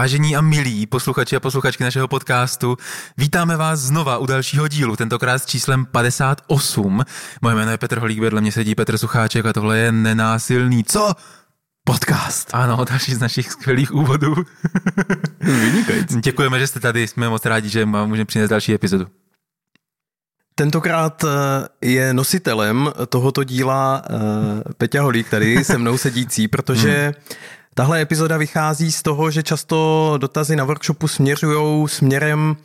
Vážení a milí posluchači a posluchačky našeho podcastu, vítáme vás znova u dalšího dílu, tentokrát s číslem 58. Moje jméno je Petr Holík, vedle mě sedí Petr Sucháček a tohle je nenásilný. Co? Podcast. Ano, další z našich skvělých úvodů. Vynikající. Děkujeme, že jste tady, jsme moc rádi, že vám můžeme přinést další epizodu. Tentokrát eh, je nositelem tohoto díla uh, Peťa Holík tady se mnou sedící, protože hmm. Tahle epizoda vychází z toho, že často dotazy na workshopu směřují směrem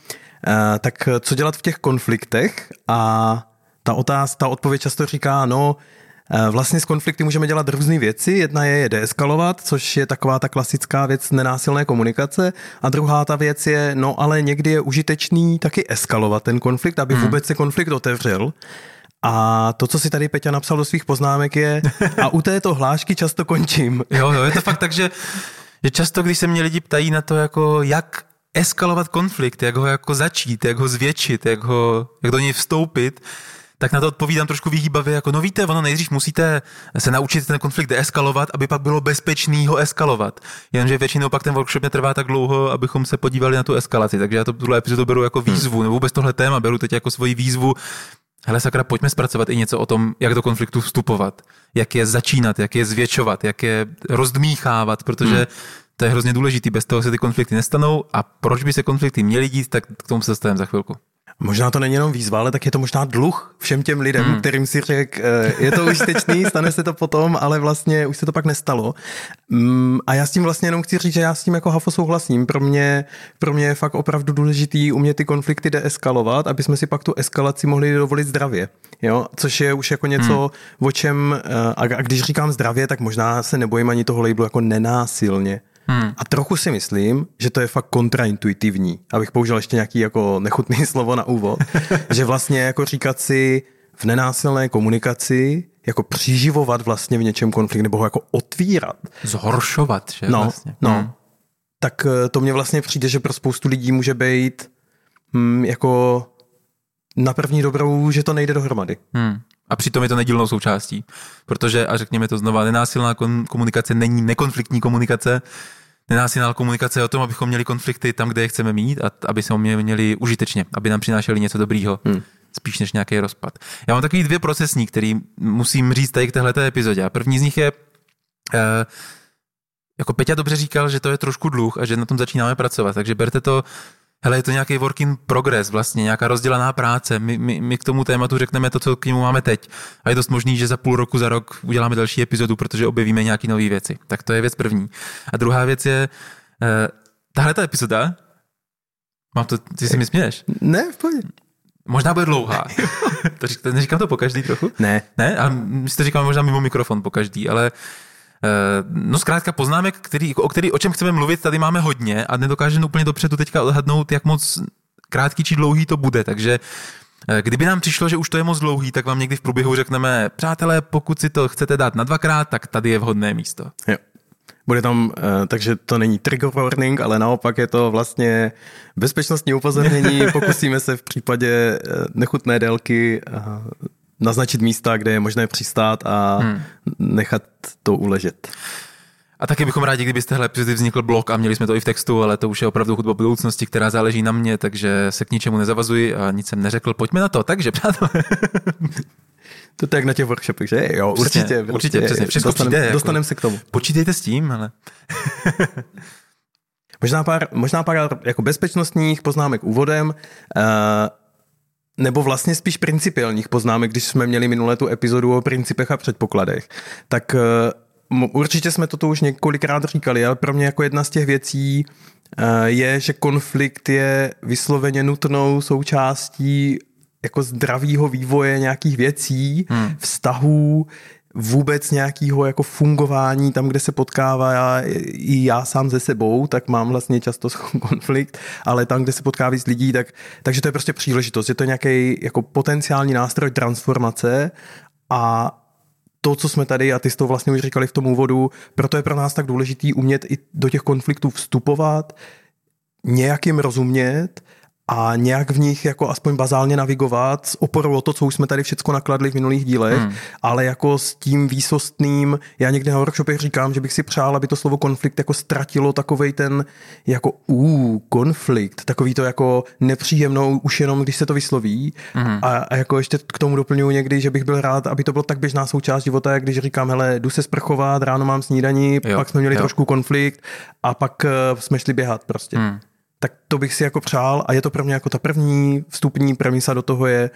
uh, tak co dělat v těch konfliktech a ta otázka, ta odpověď často říká, no Eh, vlastně z konflikty můžeme dělat různé věci. Jedna je je deeskalovat, což je taková ta klasická věc nenásilné komunikace. A druhá ta věc je, no ale někdy je užitečný taky eskalovat ten konflikt, aby hmm. vůbec se konflikt otevřel. A to, co si tady Peťa napsal do svých poznámek je, a u této hlášky často končím. Jo, jo, je to fakt tak, že, že často, když se mě lidi ptají na to, jako jak eskalovat konflikt, jak ho jako začít, jak ho zvětšit, jak, ho, jak do něj vstoupit, tak na to odpovídám trošku vyhýbavě, jako no víte, ono nejdřív musíte se naučit ten konflikt deeskalovat, aby pak bylo bezpečný ho eskalovat. Jenomže většinou pak ten workshop netrvá tak dlouho, abychom se podívali na tu eskalaci. Takže já to tuhle epizodu beru jako výzvu, nebo vůbec tohle téma beru teď jako svoji výzvu. Hele, sakra, pojďme zpracovat i něco o tom, jak do konfliktu vstupovat, jak je začínat, jak je zvětšovat, jak je rozdmíchávat, protože hmm. to je hrozně důležité, bez toho se ty konflikty nestanou a proč by se konflikty měly dít, tak k tomu se dostaneme za chvilku. Možná to není jenom výzva, ale tak je to možná dluh všem těm lidem, hmm. kterým si řekl, eh, je to užitečný, stane se to potom, ale vlastně už se to pak nestalo. Mm, a já s tím vlastně jenom chci říct, že já s tím jako Hafo souhlasím. Pro mě, pro mě je fakt opravdu důležitý umět ty konflikty deeskalovat, aby jsme si pak tu eskalaci mohli dovolit zdravě. Jo? Což je už jako něco, hmm. o čem, eh, a když říkám zdravě, tak možná se nebojím ani toho labelu jako nenásilně. Hmm. A trochu si myslím, že to je fakt kontraintuitivní, abych použil ještě nějaký jako nechutný slovo na úvod, že vlastně jako říkat si v nenásilné komunikaci jako přiživovat vlastně v něčem konflikt nebo ho jako otvírat. Zhoršovat, že no, vlastně. No, hmm. tak eh, to mně vlastně přijde, že pro spoustu lidí může být hm, jako na první dobrou, že to nejde dohromady. Hmm. A přitom je to nedílnou součástí, protože, a řekněme to znova, nenásilná komunikace není nekonfliktní komunikace, nenásilná komunikace je o tom, abychom měli konflikty tam, kde je chceme mít a aby se mě měli užitečně, aby nám přinášeli něco dobrýho, hmm. spíš než nějaký rozpad. Já mám takový dvě procesní, který musím říct tady k téhleté epizodě. A první z nich je, eh, jako Peťa dobře říkal, že to je trošku dluh a že na tom začínáme pracovat, takže berte to hele, je to nějaký work in progress, vlastně nějaká rozdělaná práce. My, my, my k tomu tématu řekneme to, co k němu máme teď. A je dost možný, že za půl roku, za rok uděláme další epizodu, protože objevíme nějaké nové věci. Tak to je věc první. A druhá věc je, uh, tahle ta epizoda, mám to, ty si mi směješ? Ne, v pohodě. Možná bude dlouhá. to neříkám to po každý trochu? Ne. Ne? A my si to říkáme možná mimo mikrofon po každý, ale Eh, no zkrátka poznámek, který, o, který, o čem chceme mluvit, tady máme hodně a nedokážeme úplně dopředu teďka odhadnout, jak moc krátký či dlouhý to bude, takže eh, Kdyby nám přišlo, že už to je moc dlouhý, tak vám někdy v průběhu řekneme, přátelé, pokud si to chcete dát na dvakrát, tak tady je vhodné místo. Jo. Bude tam, eh, takže to není trigger warning, ale naopak je to vlastně bezpečnostní upozornění. Pokusíme se v případě nechutné délky naznačit místa, kde je možné přistát a hmm. nechat to uležet. A taky bychom rádi, kdyby z téhle epizody vznikl blog a měli jsme to i v textu, ale to už je opravdu hudba budoucnosti, která záleží na mě, takže se k ničemu nezavazuji a nic jsem neřekl. Pojďme na to, takže přátelé. To je jak na těch workshopech, že? Jo, přesně, určitě. Určitě, přesně. Všechno dostanem, přijde. Dostaneme jako, se k tomu. Počítejte s tím, ale... možná pár, možná pár jako bezpečnostních poznámek úvodem. Uh, nebo vlastně spíš principiálních poznámek, když jsme měli minulé tu epizodu o principech a předpokladech, tak uh, určitě jsme to už několikrát říkali, ale pro mě jako jedna z těch věcí uh, je, že konflikt je vysloveně nutnou součástí jako zdravého vývoje nějakých věcí, hmm. vztahů, vůbec nějakého jako fungování tam, kde se potkává já, i já sám ze sebou, tak mám vlastně často konflikt, ale tam, kde se potkává víc lidí, tak, takže to je prostě příležitost. Je to nějaký jako potenciální nástroj transformace a to, co jsme tady, a ty jsi to vlastně už říkali v tom úvodu, proto je pro nás tak důležitý umět i do těch konfliktů vstupovat, nějakým rozumět a nějak v nich jako aspoň bazálně navigovat s oporou o to, co už jsme tady všechno nakladli v minulých dílech, hmm. ale jako s tím výsostným, já někdy na workshopech říkám, že bych si přál, aby to slovo konflikt jako ztratilo takovej ten jako ú, konflikt, takový to jako nepříjemnou už jenom, když se to vysloví hmm. a, a jako ještě k tomu doplňuji někdy, že bych byl rád, aby to bylo tak běžná součást života, jak když říkám, hele, jdu se sprchovat, ráno mám snídaní, jo, pak jsme měli jo. trošku konflikt a pak uh, jsme šli běhat prostě. Hmm tak to bych si jako přál a je to pro mě jako ta první vstupní premisa do toho je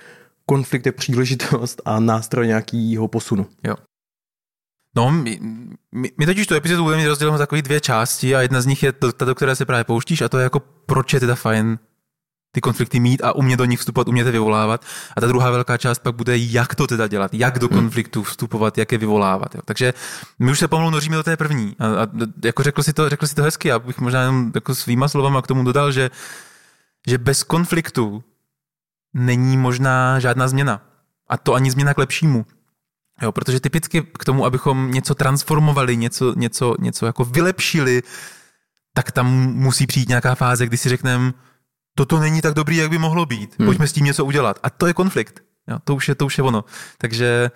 konflikt je příležitost a nástroj nějakého posunu. Jo. No, my, my, my totiž tu epizodu budeme rozdělovat takové dvě části a jedna z nich je ta, do které se právě pouštíš a to je jako proč je teda fajn ty konflikty mít a umět do nich vstupovat, umět je vyvolávat. A ta druhá velká část pak bude, jak to teda dělat, jak do hmm. konfliktu vstupovat, jak je vyvolávat. Jo. Takže my už se pomalu noříme do té první. A, a jako řekl si, to, řekl si to hezky, já bych možná jenom jako svýma slovama k tomu dodal, že, že bez konfliktu není možná žádná změna. A to ani změna k lepšímu. Jo, protože typicky k tomu, abychom něco transformovali, něco, něco, něco jako vylepšili, tak tam musí přijít nějaká fáze, kdy si řekneme, toto není tak dobrý, jak by mohlo být. Hmm. Pojďme s tím něco udělat. A to je konflikt. Jo, to, už je, to už je ono. Takže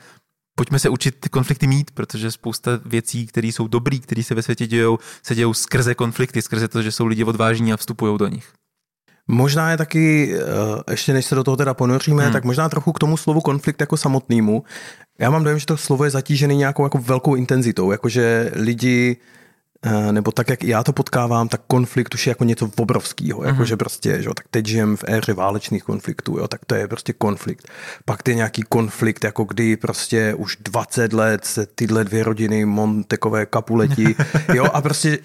pojďme se učit ty konflikty mít, protože spousta věcí, které jsou dobrý, které se ve světě dějou, se dějou skrze konflikty, skrze to, že jsou lidi odvážní a vstupují do nich. Možná je taky, eh, ještě než se do toho teda ponoříme, hmm. tak možná trochu k tomu slovu konflikt jako samotnému. Já mám dojem, že to slovo je zatížený nějakou jako velkou intenzitou, jakože lidi nebo tak, jak já to potkávám, tak konflikt už je jako něco obrovského, mm-hmm. jakože prostě, že, tak teď žijem v éře válečných konfliktů, jo, tak to je prostě konflikt. Pak je nějaký konflikt, jako kdy prostě už 20 let se tyhle dvě rodiny Montekové kapuletí, jo, a prostě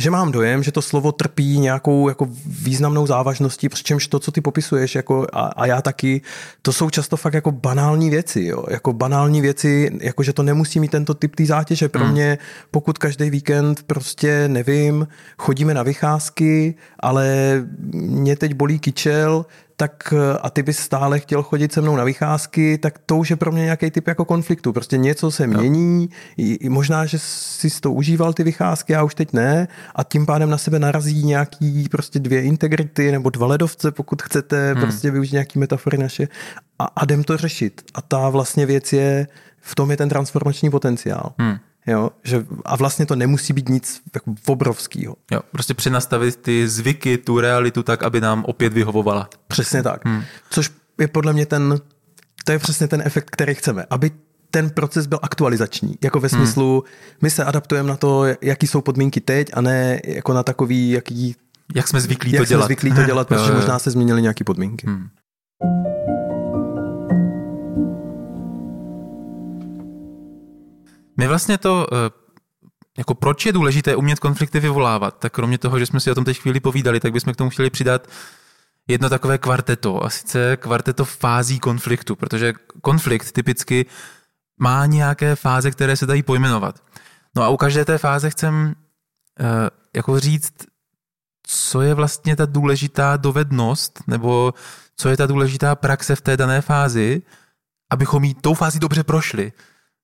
že mám dojem, že to slovo trpí nějakou jako významnou závažností, přičemž to, co ty popisuješ, jako a, a já taky, to jsou často fakt jako banální věci, jo? jako banální věci, jako že to nemusí mít tento typ té zátěže. Pro hmm. mě, pokud každý víkend prostě, nevím, chodíme na vycházky, ale mě teď bolí kyčel, tak eh, a ty bys stále chtěl chodit se mnou na vycházky, tak to už je pro mě nějaký typ jako konfliktu. Prostě něco se mění, i možná, že jsi to užíval ty vycházky, já už teď ne, a tím pádem na sebe narazí nějaký prostě dvě integrity nebo dva ledovce, pokud chcete hmm. prostě využít nějaký metafory naše a, a jdem to řešit. A ta vlastně věc je, v tom je ten transformační potenciál. Hmm. Jo, že, a vlastně to nemusí být nic jako obrovského. Jo, prostě přenastavit ty zvyky, tu realitu tak, aby nám opět vyhovovala. Přesně tak. Hmm. Což je podle mě ten, to je přesně ten efekt, který chceme, aby ten proces byl aktualizační, jako ve hmm. smyslu, hmm. my se adaptujeme na to, jaký jsou podmínky teď a ne jako na takový, jaký... Jak jsme zvyklí jak to dělat. Jak jsme zvyklí to dělat, protože možná se změnily nějaké podmínky. Hmm. My vlastně to, eh, jako proč je důležité umět konflikty vyvolávat, tak kromě toho, že jsme si o tom teď chvíli povídali, tak bychom k tomu chtěli přidat jedno takové kvarteto, a sice kvarteto fází konfliktu, protože konflikt typicky má nějaké fáze, které se dají pojmenovat. No a u každé té fáze chcem uh, jako říct, co je vlastně ta důležitá dovednost, nebo co je ta důležitá praxe v té dané fázi, abychom jí tou fázi dobře prošli.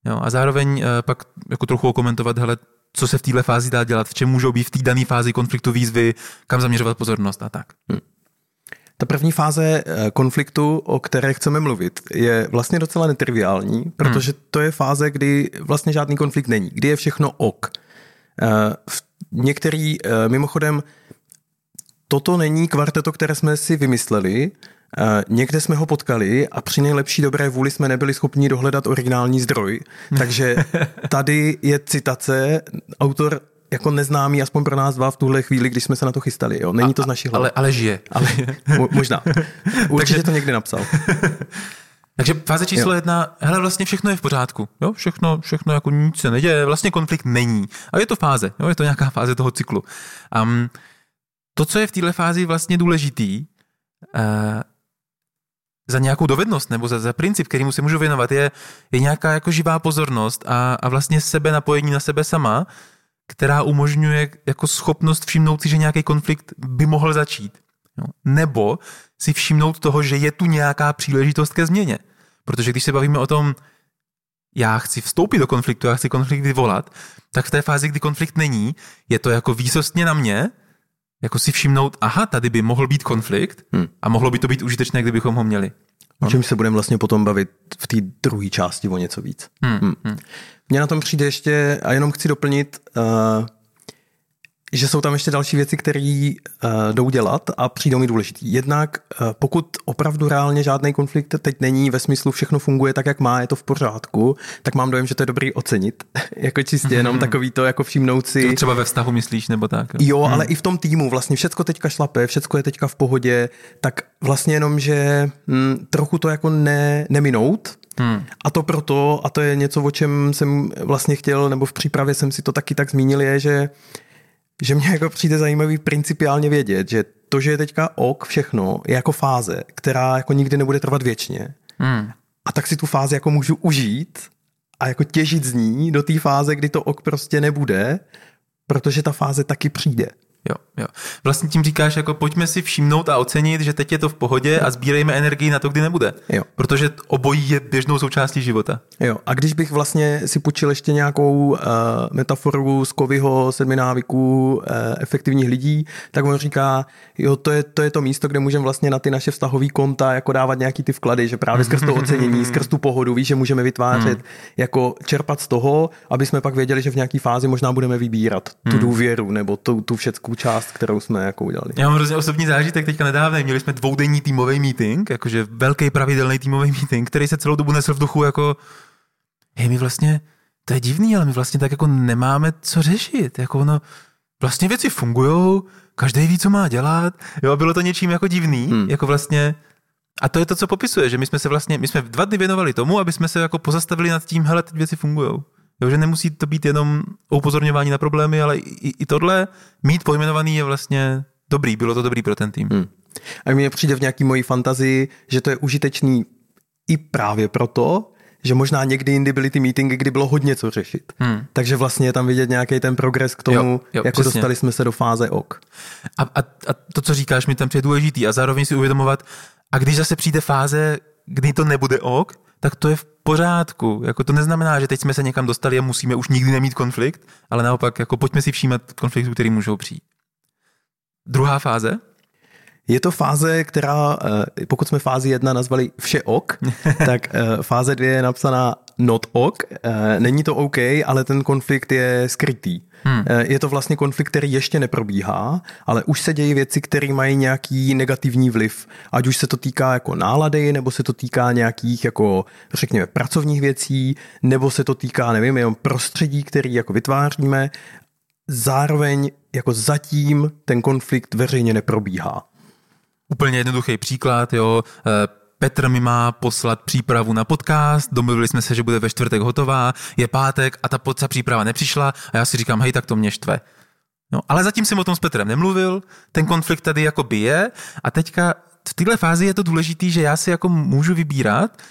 Jo, a zároveň uh, pak jako trochu komentovat, hele, co se v této fázi dá dělat, v čem můžou být v té dané fázi konfliktu výzvy, kam zaměřovat pozornost a tak. Hmm. Ta první fáze eh, konfliktu, o které chceme mluvit, je vlastně docela netriviální, protože to je fáze, kdy vlastně žádný konflikt není, kdy je všechno ok. Eh, některý, mimochodem, toto není kvarteto, které jsme si vymysleli, někde jsme ho potkali a při nejlepší dobré vůli jsme nebyli schopni dohledat originální zdroj. Takže tady je citace, autor jako neznámý, aspoň pro nás dva v tuhle chvíli, když jsme se na to chystali. Jo? Není to z naší hlavy. Ale, ale žije. Ale, mo, možná. Určitě Takže... to někdy napsal. Takže fáze číslo jo. jedna, hele, vlastně všechno je v pořádku. Jo? Všechno, všechno jako nic se neděje, vlastně konflikt není. A je to fáze, jo? je to nějaká fáze toho cyklu. Um, to, co je v této fázi vlastně důležitý, uh, za nějakou dovednost nebo za, za princip, kterýmu se můžu věnovat, je, je nějaká jako živá pozornost a, a vlastně sebe napojení na sebe sama, která umožňuje jako schopnost všimnout si, že nějaký konflikt by mohl začít. Jo? Nebo si všimnout toho, že je tu nějaká příležitost ke změně. Protože když se bavíme o tom, já chci vstoupit do konfliktu, já chci konflikt vyvolat, tak v té fázi, kdy konflikt není, je to jako výsostně na mě, jako si všimnout, aha, tady by mohl být konflikt Hmm. a mohlo by to být užitečné, kdybychom ho měli. O čem se budeme vlastně potom bavit v té druhé části o něco víc. Hmm. Hmm. Mně na tom přijde ještě, a jenom chci doplnit, uh, že jsou tam ještě další věci, které uh, jdou dělat a přijdou mi důležitý. Jednak uh, pokud opravdu reálně žádný konflikt teď není ve smyslu všechno funguje tak, jak má, je to v pořádku, tak mám dojem, že to je dobrý ocenit. jako čistě jenom takový to, jako všimnout si. To třeba ve vztahu myslíš, nebo tak? Jo, ale i v tom týmu vlastně všecko teďka šlape, všecko je teďka v pohodě, tak vlastně jenom, že hm, trochu to jako ne, neminout, Hmm. a to proto, a to je něco, o čem jsem vlastně chtěl, nebo v přípravě jsem si to taky tak zmínil, je, že, že mě jako přijde zajímavý principiálně vědět, že to, že je teďka ok všechno, je jako fáze, která jako nikdy nebude trvat věčně. Hmm. A tak si tu fázi jako můžu užít a jako těžit z ní do té fáze, kdy to ok prostě nebude, protože ta fáze taky přijde. Jo, jo. Vlastně tím říkáš, jako pojďme si všimnout a ocenit, že teď je to v pohodě a sbírejme energii na to, kdy nebude. Jo. Protože obojí je běžnou součástí života. Jo, a když bych vlastně si počil ještě nějakou uh, metaforu z Kovyho sedmi návyků uh, efektivních lidí, tak on říká, jo, to je, to je to místo, kde můžeme vlastně na ty naše vztahové konta jako dávat nějaký ty vklady, že právě skrz to ocenění, skrz tu pohodu, víš, že můžeme vytvářet, hmm. jako čerpat z toho, aby jsme pak věděli, že v nějaký fázi možná budeme vybírat tu důvěru nebo tu, tu všeckou část, kterou jsme jako udělali. Já mám hrozně osobní zážitek teďka nedávno. Měli jsme dvoudenní týmový meeting, jakože velký pravidelný týmový meeting, který se celou dobu nesl v duchu jako hej, my vlastně, to je divný, ale my vlastně tak jako nemáme co řešit. Jako ono, vlastně věci fungují, každý ví, co má dělat. Jo, bylo to něčím jako divný, hmm. jako vlastně a to je to, co popisuje, že my jsme se vlastně, my jsme dva dny věnovali tomu, aby jsme se jako pozastavili nad tím, hele, teď věci fungují. Jo, že nemusí to být jenom o upozorňování na problémy, ale i, i tohle mít pojmenovaný je vlastně dobrý, bylo to dobrý pro ten tým. Hmm. A mně přijde v nějaký mojí fantazii, že to je užitečný i právě proto, že možná někdy jindy byly ty meetingy, kdy bylo hodně co řešit. Hmm. Takže vlastně je tam vidět nějaký ten progres k tomu, Jo, jo, jako přesně. dostali jsme se do fáze ok. A, a, a to, co říkáš, mi tam přijde důležitý a zároveň si uvědomovat, a když zase přijde fáze, kdy to nebude ok, tak to je v pořádku. Jako to neznamená, že teď jsme se někam dostali a musíme už nikdy nemít konflikt, ale naopak jako pojďme si všímat konfliktů, který můžou přijít. Druhá fáze, Je to fáze, která, eh, pokud jsme fázi jedna nazvali vše ok, tak eh, fáze dvě je napsaná not ok. Eh, Není to OK, ale ten konflikt je skrytý. Hmm. Je to vlastně konflikt, který ještě neprobíhá, ale už se dějí věci, které mají nějaký negativní vliv. Ať už se to týká jako nálady, nebo se to týká nějakých jako, řekněme, pracovních věcí, nebo se to týká, nevím, jenom prostředí, který jako vytváříme. Zároveň jako zatím ten konflikt veřejně neprobíhá. Úplně jednoduchý příklad, jo. Eh, Petr mi má poslat přípravu na podcast, domluvili jsme se, že bude ve čtvrtek hotová, je pátek a ta, ta příprava nepřišla a já si říkám, hej, tak to mě štve. No, ale zatím jsem o tom s Petrem nemluvil, ten konflikt tady jako je a teďka v této fázi je to důležitý, že já si jako můžu vybírat,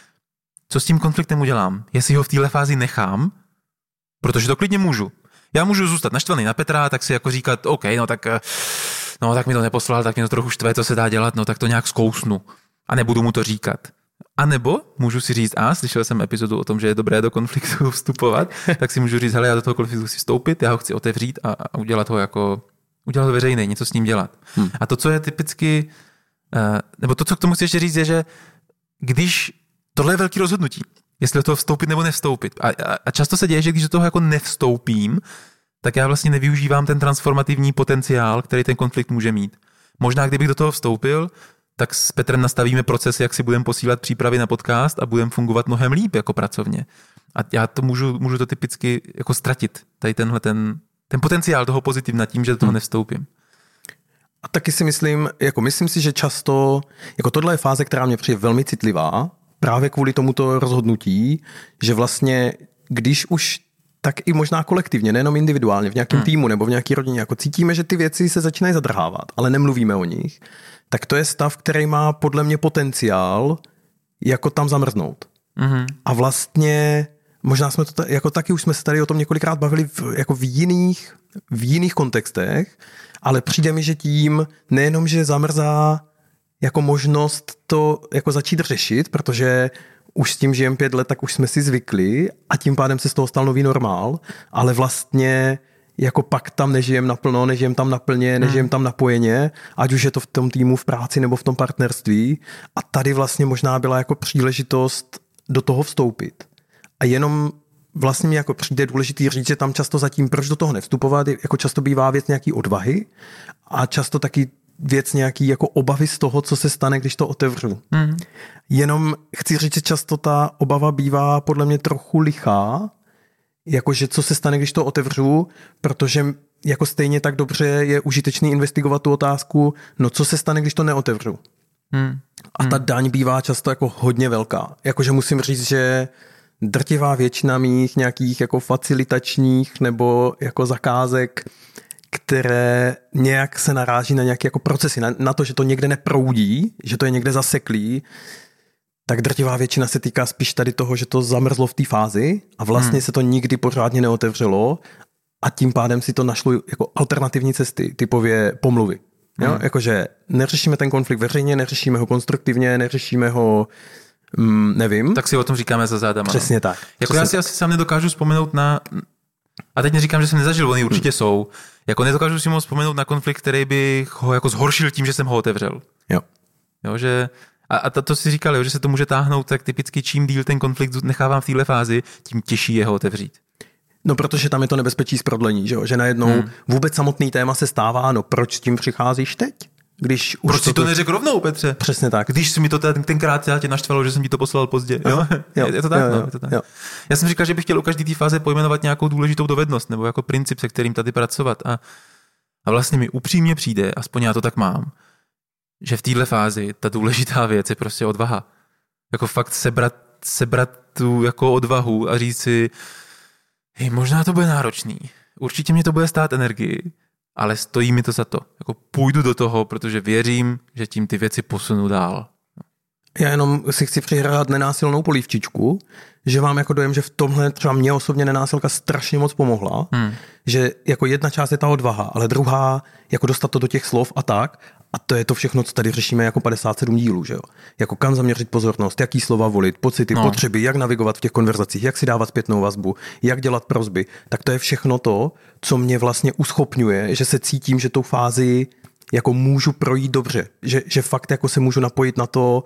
co s tím konfliktem udělám. Jestli ho v této fázi nechám, protože to klidně můžu. Já můžu zůstat naštvaný na Petra, tak si jako říkat, OK, no tak, eh, no tak mi to neposlal, tak mě to trochu štve, co se dá dělat, no tak to nějak zkousnu a nebudu mu to říkat. A nebo můžu si říct, a slyšel jsem epizodu o tom, že je dobré do konfliktu vstupovat, tak si můžu říct, hele, já do toho konfliktu chci vstoupit, já ho chci otevřít a, a udělat ho jako, udělat ho veřejný, něco s ním dělat. Hmm. A to, co je typicky, eh, nebo to, co k tomu chci ještě říct, je, že když tohle je velký rozhodnutí, jestli do toho vstoupit nebo nevstoupit. A, a, a často se děje, že když do toho jako nevstoupím, tak já vlastně nevyužívám ten transformativní potenciál, který ten konflikt může mít. Možná, kdybych do toho vstoupil, tak s Petrem nastavíme proces, jak si budeme posílat přípravy na podcast a budeme fungovat mnohem líp jako pracovně. A já to můžu, můžu to typicky jako ztratit, tady tenhle ten, ten potenciál toho pozitivna tím, že do toho hmm. nevstoupím. A taky si myslím, jako myslím si, že často, jako tohle je fáze, která mě přijde velmi citlivá, právě kvůli tomuto rozhodnutí, že vlastně, když už tak i možná kolektivně, nejenom individuálně, v nějakém hmm. týmu nebo v nějaké rodině, jako cítíme, že ty věci se začínají zadrhávat, ale nemluvíme o nich, tak to je stav, který má podle mě potenciál jako tam zamrznout. Mm-hmm. A vlastně možná jsme to jako taky už jsme se tady o tom několikrát bavili v, jako v jiných, v jiných kontextech, ale přijde mi, že tím nejenom, že zamrzá jako možnost to jako začít řešit, protože už s tím žijem pět let, tak už jsme si zvykli a tím pádem se z toho stal nový normál, ale vlastně jako pak tam nežijem naplno, nežijem tam naplně, nežijem tam napojeně, ať už je to v tom týmu, v práci nebo v tom partnerství. A tady vlastně možná byla jako příležitost do toho vstoupit. A jenom vlastně mi jako přijde důležitý říct, že tam často zatím, proč do toho nevstupovat, jako často bývá věc nějaký odvahy a často taky věc nějaký jako obavy z toho, co se stane, když to otevřu. Mm. Jenom chci říct, že často ta obava bývá podle mě trochu lichá, jakože co se stane, když to otevřu, protože jako stejně tak dobře je užitečný investigovat tu otázku, no co se stane, když to neotevřu. Hmm. A ta daň bývá často jako hodně velká. Jakože musím říct, že drtivá většina mých nějakých jako facilitačních nebo jako zakázek, které nějak se naráží na nějaké jako procesy, na, na to, že to někde neproudí, že to je někde zaseklý, tak drtivá většina se týká spíš tady toho, že to zamrzlo v té fázi a vlastně hmm. se to nikdy pořádně neotevřelo a tím pádem si to našlo jako alternativní cesty, typově pomluvy. Jo? Hmm. Jakože neřešíme ten konflikt veřejně, neřešíme ho konstruktivně, neřešíme ho mm, nevím. Tak si o tom říkáme za zádama. No. Přesně no. tak. Jako Přesně já si tak. asi sám nedokážu vzpomenout na... A teď neříkám, že jsem nezažil, oni určitě hmm. jsou. Jako nedokážu si moc vzpomenout na konflikt, který by ho jako zhoršil tím, že jsem ho otevřel. Jo. Jo, že a, a to, to si říkal, jo, že se to může táhnout, tak typicky čím díl ten konflikt nechávám v téhle fázi, tím těžší je ho otevřít. No, protože tam je to nebezpečí z prodlení, že, jo? že najednou hmm. vůbec samotný téma se stává, no proč s tím přicházíš teď? Když už Proč to si to neřekl rovnou, Petře? Přesně tak. Když jsi mi to ten, tenkrát tě naštvalo, že jsem ti to poslal pozdě. Jo? jo, je, je to tak? Jo, no, jo, je to tak. Jo. Já jsem říkal, že bych chtěl u každé té fáze pojmenovat nějakou důležitou dovednost nebo jako princip, se kterým tady pracovat. A, a vlastně mi upřímně přijde, aspoň já to tak mám, že v téhle fázi ta důležitá věc je prostě odvaha. Jako fakt sebrat, sebrat tu jako odvahu a říct si, hej, možná to bude náročný, určitě mě to bude stát energii, ale stojí mi to za to. Jako půjdu do toho, protože věřím, že tím ty věci posunu dál. Já jenom si chci přihrát nenásilnou polívčičku, že mám jako dojem, že v tomhle třeba mě osobně nenásilka strašně moc pomohla, hmm. že jako jedna část je ta odvaha, ale druhá jako dostat to do těch slov a tak a to je to všechno, co tady řešíme jako 57 dílů, že jo? Jako kam zaměřit pozornost, jaký slova volit, pocity, no. potřeby, jak navigovat v těch konverzacích, jak si dávat zpětnou vazbu, jak dělat prozby. Tak to je všechno to, co mě vlastně uschopňuje, že se cítím, že tou fázi jako můžu projít dobře. Že, že fakt jako se můžu napojit na to,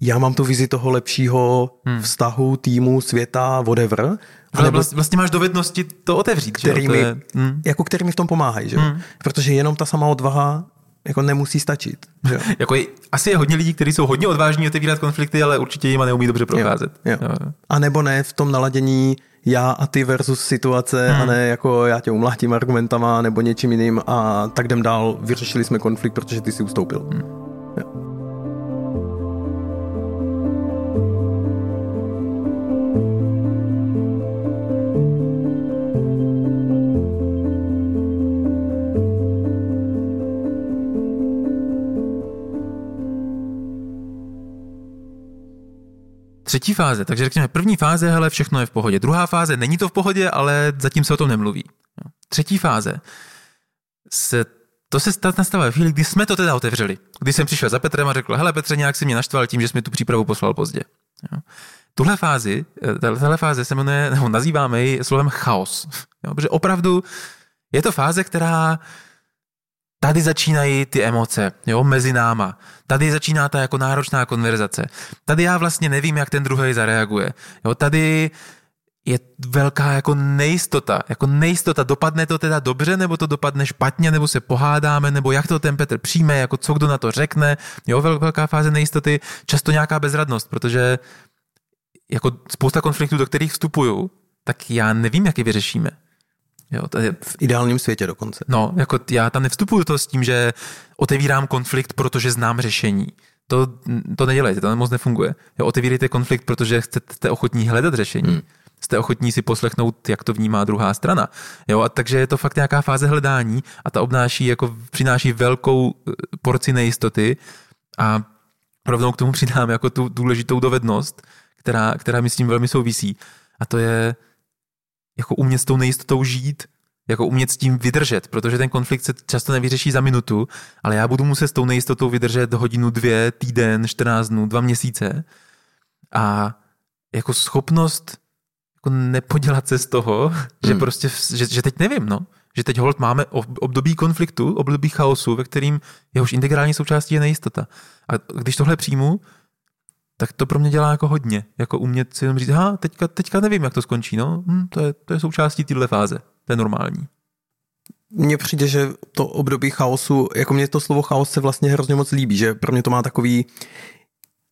já mám tu vizi toho lepšího hmm. vztahu, týmu, světa, whatever. Ale vlastně, vlastně máš dovednosti to otevřít, který že? Mi, to je, hmm. jako který mi v tom pomáhají, že? Hmm. Protože jenom ta sama odvaha jako nemusí stačit. Že? jako je, asi je hodně lidí, kteří jsou hodně odvážní otevírat konflikty, ale určitě jim neumí dobře procházet. Jo, jo. Jo. A nebo ne v tom naladění já a ty versus situace hmm. a ne jako já tě umlátím argumentama nebo něčím jiným a tak jdem dál, vyřešili jsme konflikt, protože ty si ustoupil. Hmm. Třetí fáze, takže řekněme, první fáze, hele, všechno je v pohodě. Druhá fáze, není to v pohodě, ale zatím se o tom nemluví. Třetí fáze, se, to se nastává v chvíli, kdy jsme to teda otevřeli. Kdy jsem přišel za Petrem a řekl, hele Petře, nějak si mě naštval tím, že jsi mi tu přípravu poslal pozdě. Jo. Tuhle fázi, tahle fáze se jmenuje, nebo nazýváme ji slovem chaos. Jo, protože opravdu je to fáze, která Tady začínají ty emoce, jo, mezi náma. Tady začíná ta jako náročná konverzace. Tady já vlastně nevím, jak ten druhý zareaguje. Jo, tady je velká jako nejistota. Jako nejistota, dopadne to teda dobře, nebo to dopadne špatně, nebo se pohádáme, nebo jak to ten Petr přijme, jako co kdo na to řekne. Jo, velká fáze nejistoty, často nějaká bezradnost, protože jako spousta konfliktů, do kterých vstupuju, tak já nevím, jak je vyřešíme. Jo, to je v ideálním světě dokonce. No, jako já tam nevstupuju to s tím, že otevírám konflikt, protože znám řešení. To, to nedělejte, to moc nefunguje. Jo, otevírejte konflikt, protože chcete ochotní hledat řešení. Hmm. Jste ochotní si poslechnout, jak to vnímá druhá strana. Jo, a takže je to fakt nějaká fáze hledání a ta obnáší, jako přináší velkou eh, porci nejistoty a rovnou k tomu přidám jako tu důležitou dovednost, která, která mi s tím velmi souvisí. A to je jako umět s tou nejistotou žít, jako umět s tím vydržet, protože ten konflikt se často nevyřeší za minutu, ale já budu muset s tou nejistotou vydržet hodinu, dvě, týden, 14 dnů, dva měsíce. A jako schopnost jako nepodělat se z toho, hmm. že prostě, že, že teď nevím, no. Že teď hold máme období konfliktu, období chaosu, ve kterým jehož integrální součástí je nejistota. A když tohle přijmu, tak to pro mě dělá jako hodně. Jako umět si jenom říct, ha, teďka, teďka nevím, jak to skončí, no, hm, to, je, to je součástí téhle fáze, to je normální. Mně přijde, že to období chaosu, jako mě to slovo chaos se vlastně hrozně moc líbí, že pro mě to má takový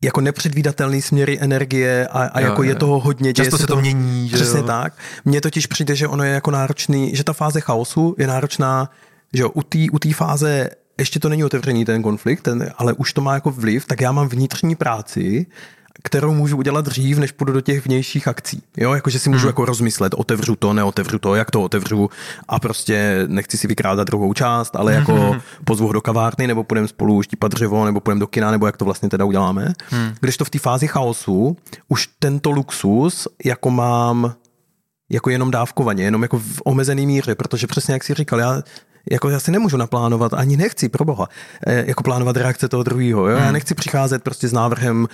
jako nepředvídatelný směry energie a, a jo, jako jo. je toho hodně. Často se to, to mění. Že přesně jo? tak. Mně totiž přijde, že ono je jako náročný, že ta fáze chaosu je náročná, že jo, u té u fáze ještě to není otevřený ten konflikt, ten, ale už to má jako vliv, tak já mám vnitřní práci, kterou můžu udělat dřív, než půjdu do těch vnějších akcí. Jo, jakože si můžu hmm. jako rozmyslet, otevřu to, neotevřu to, jak to otevřu a prostě nechci si vykrádat druhou část, ale jako hmm. pozvu ho do kavárny, nebo půjdeme spolu štípat dřevo, nebo půjdeme do kina, nebo jak to vlastně teda uděláme. Hmm. Když to v té fázi chaosu, už tento luxus jako mám jako jenom dávkovaně, jenom jako v omezený míře, protože přesně jak si říkal, já jako já si nemůžu naplánovat, ani nechci, pro boha, eh, jako plánovat reakce toho druhého. Já hmm. nechci přicházet prostě s návrhem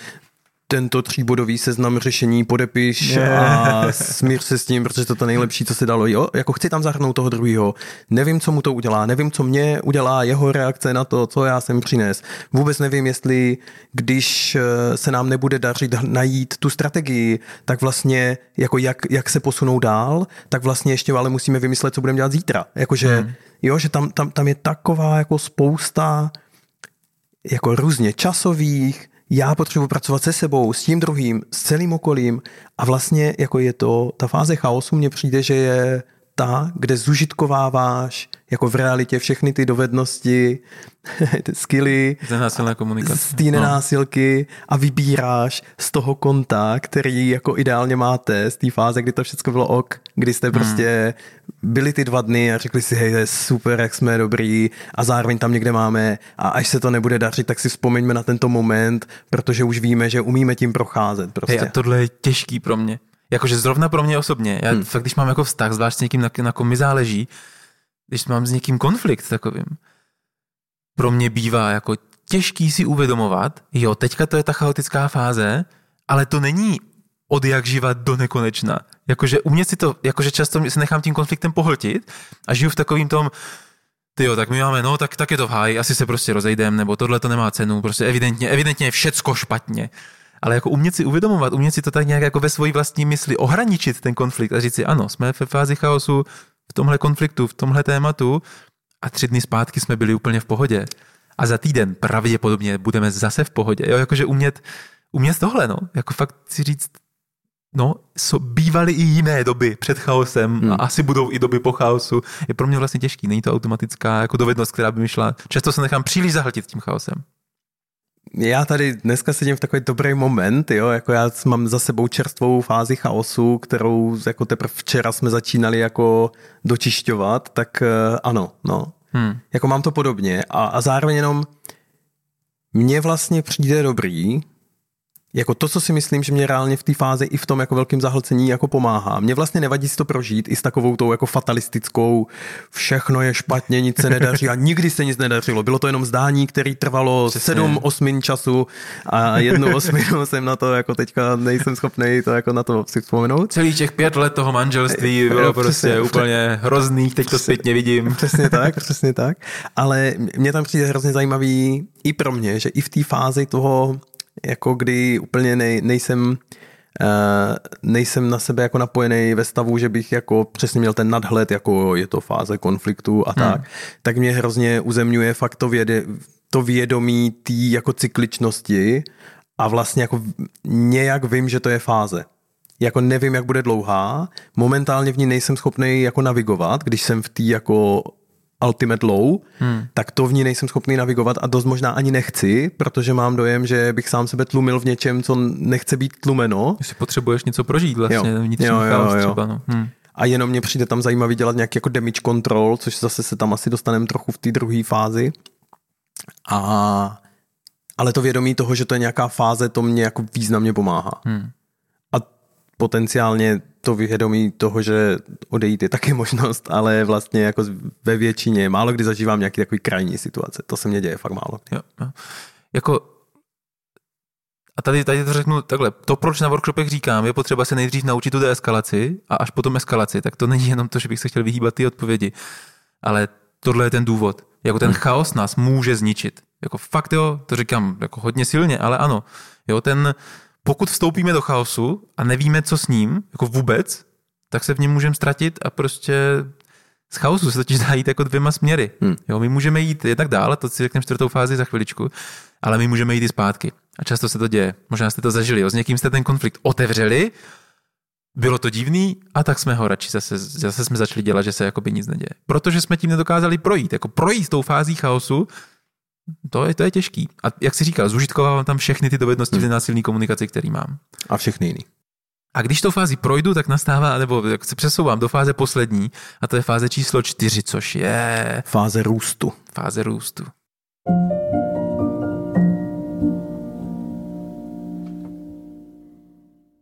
tento tříbodový seznam řešení podepiš yeah. a smír se s tím, protože to je to nejlepší, co se dalo. Jo, jako chci tam zahrnout toho druhého. Nevím, co mu to udělá, nevím, co mě udělá jeho reakce na to, co já jsem přines. Vůbec nevím, jestli když eh, se nám nebude dařit najít tu strategii, tak vlastně jako jak, jak se posunou dál, tak vlastně ještě ale musíme vymyslet, co budeme dělat zítra. Jakože, hmm. Jo, že tam, tam, tam je taková jako spousta jako různě časových, já potřebuji pracovat se sebou, s tím druhým, s celým okolím a vlastně jako je to, ta fáze chaosu mně přijde, že je ta, kde zužitkováváš jako v realitě všechny ty dovednosti, ty skilly Nenásilná komunikace. z té nenásilky no. a vybíráš z toho konta, který jako ideálně máte, z té fáze, kdy to všechno bylo ok, kdy jste hmm. prostě byli ty dva dny a řekli si, hej, to je super, jak jsme dobrý a zároveň tam někde máme a až se to nebude dařit, tak si vzpomeňme na tento moment, protože už víme, že umíme tím procházet. Prostě. Hej, a tohle je těžký pro mě. Jakože zrovna pro mě osobně. Já hmm. fakt, když mám jako vztah, zvlášť s někým, na, na kom mi záleží, když mám s někým konflikt takovým, pro mě bývá jako těžký si uvědomovat, jo, teďka to je ta chaotická fáze, ale to není od jak živa do nekonečna. Jakože u mě si to, jakože často se nechám tím konfliktem pohltit a žiju v takovým tom, ty jo, tak my máme, no tak, tak je to v háji, asi se prostě rozejdem, nebo tohle to nemá cenu, prostě evidentně, evidentně je všecko špatně. Ale jako umět si uvědomovat, umět si to tak nějak jako ve své vlastní mysli ohraničit ten konflikt a říct si, ano, jsme ve fázi chaosu, v tomhle konfliktu, v tomhle tématu a tři dny zpátky jsme byli úplně v pohodě. A za týden pravděpodobně budeme zase v pohodě. Jo, jakože umět, umět tohle, no. Jako fakt si říct, no, so, bývaly i jiné doby před chaosem hmm. a asi budou i doby po chaosu. Je pro mě vlastně těžký, není to automatická jako dovednost, která by mi šla. Často se nechám příliš zahltit tím chaosem já tady dneska sedím v takový dobrý moment, jo, jako já mám za sebou čerstvou fázi chaosu, kterou jako teprve včera jsme začínali jako dočišťovat, tak uh, ano, no. Hmm. Jako mám to podobně a, a zároveň jenom mně vlastně přijde dobrý, jako to, co si myslím, že mě reálně v té fázi i v tom jako velkém zahlcení jako pomáhá. Mě vlastně nevadí si to prožít i s takovou tou jako fatalistickou, všechno je špatně, nic se nedaří a nikdy se nic nedařilo. Bylo to jenom zdání, který trvalo Přesně. sedm osmin času a jednu osminu jsem na to jako teďka nejsem schopný to jako na to si vzpomenout. Celý těch pět let toho manželství bylo prostě přesně, úplně hrozný, teď to zpětně vidím. Přesně tak, přesně tak. Ale mě tam přijde hrozně zajímavý i pro mě, že i v té fázi toho jako kdy úplně nej, nejsem Uh, nejsem na sebe jako napojený ve stavu, že bych jako přesně měl ten nadhled, jako je to fáze konfliktu a hmm. tak, tak mě hrozně uzemňuje fakt to, věde, to vědomí té jako cykličnosti a vlastně jako nějak vím, že to je fáze. Jako nevím, jak bude dlouhá, momentálně v ní nejsem schopný jako navigovat, když jsem v té jako ultimate low, hmm. tak to v ní nejsem schopný navigovat a dost možná ani nechci, protože mám dojem, že bych sám sebe tlumil v něčem, co nechce být tlumeno. Jestli potřebuješ něco prožít vlastně, jo. vnitřní jo, jo, jo. třeba. No. Hmm. A jenom mě přijde tam zajímavý dělat nějaký jako damage control, což zase se tam asi dostaneme trochu v té druhé fázi. A ale to vědomí toho, že to je nějaká fáze, to mě jako významně pomáhá. Hmm. A potenciálně to vědomí toho, že odejít je taky možnost, ale vlastně jako ve většině, málo kdy zažívám nějaký takový krajní situace. To se mně děje fakt málo. Jo, jo. Jako a tady, tady to řeknu takhle. To, proč na workshopech říkám, je potřeba se nejdřív naučit tu deeskalaci a až potom eskalaci. Tak to není jenom to, že bych se chtěl vyhýbat ty odpovědi. ale tohle je ten důvod. Jako ten chaos nás může zničit. Jako fakt jo, to říkám jako hodně silně, ale ano. Jo, ten, pokud vstoupíme do chaosu a nevíme, co s ním, jako vůbec, tak se v něm můžeme ztratit a prostě z chaosu se totiž dá jít jako dvěma směry. Hmm. Jo, my můžeme jít jednak dál, to si řekneme čtvrtou fázi za chviličku, ale my můžeme jít i zpátky. A často se to děje. Možná jste to zažili. Jo. S někým jste ten konflikt otevřeli, bylo to divný a tak jsme ho radši zase, zase jsme začali dělat, že se jako by nic neděje. Protože jsme tím nedokázali projít. Jako projít tou fází chaosu, to je, to je těžký. A jak si říkal, zužitkovávám tam všechny ty dovednosti hmm. v násilné komunikaci, který mám. A všechny jiný. A když tou fázi projdu, tak nastává, nebo jak se přesouvám do fáze poslední, a to je fáze číslo čtyři, což je... Fáze růstu. Fáze růstu.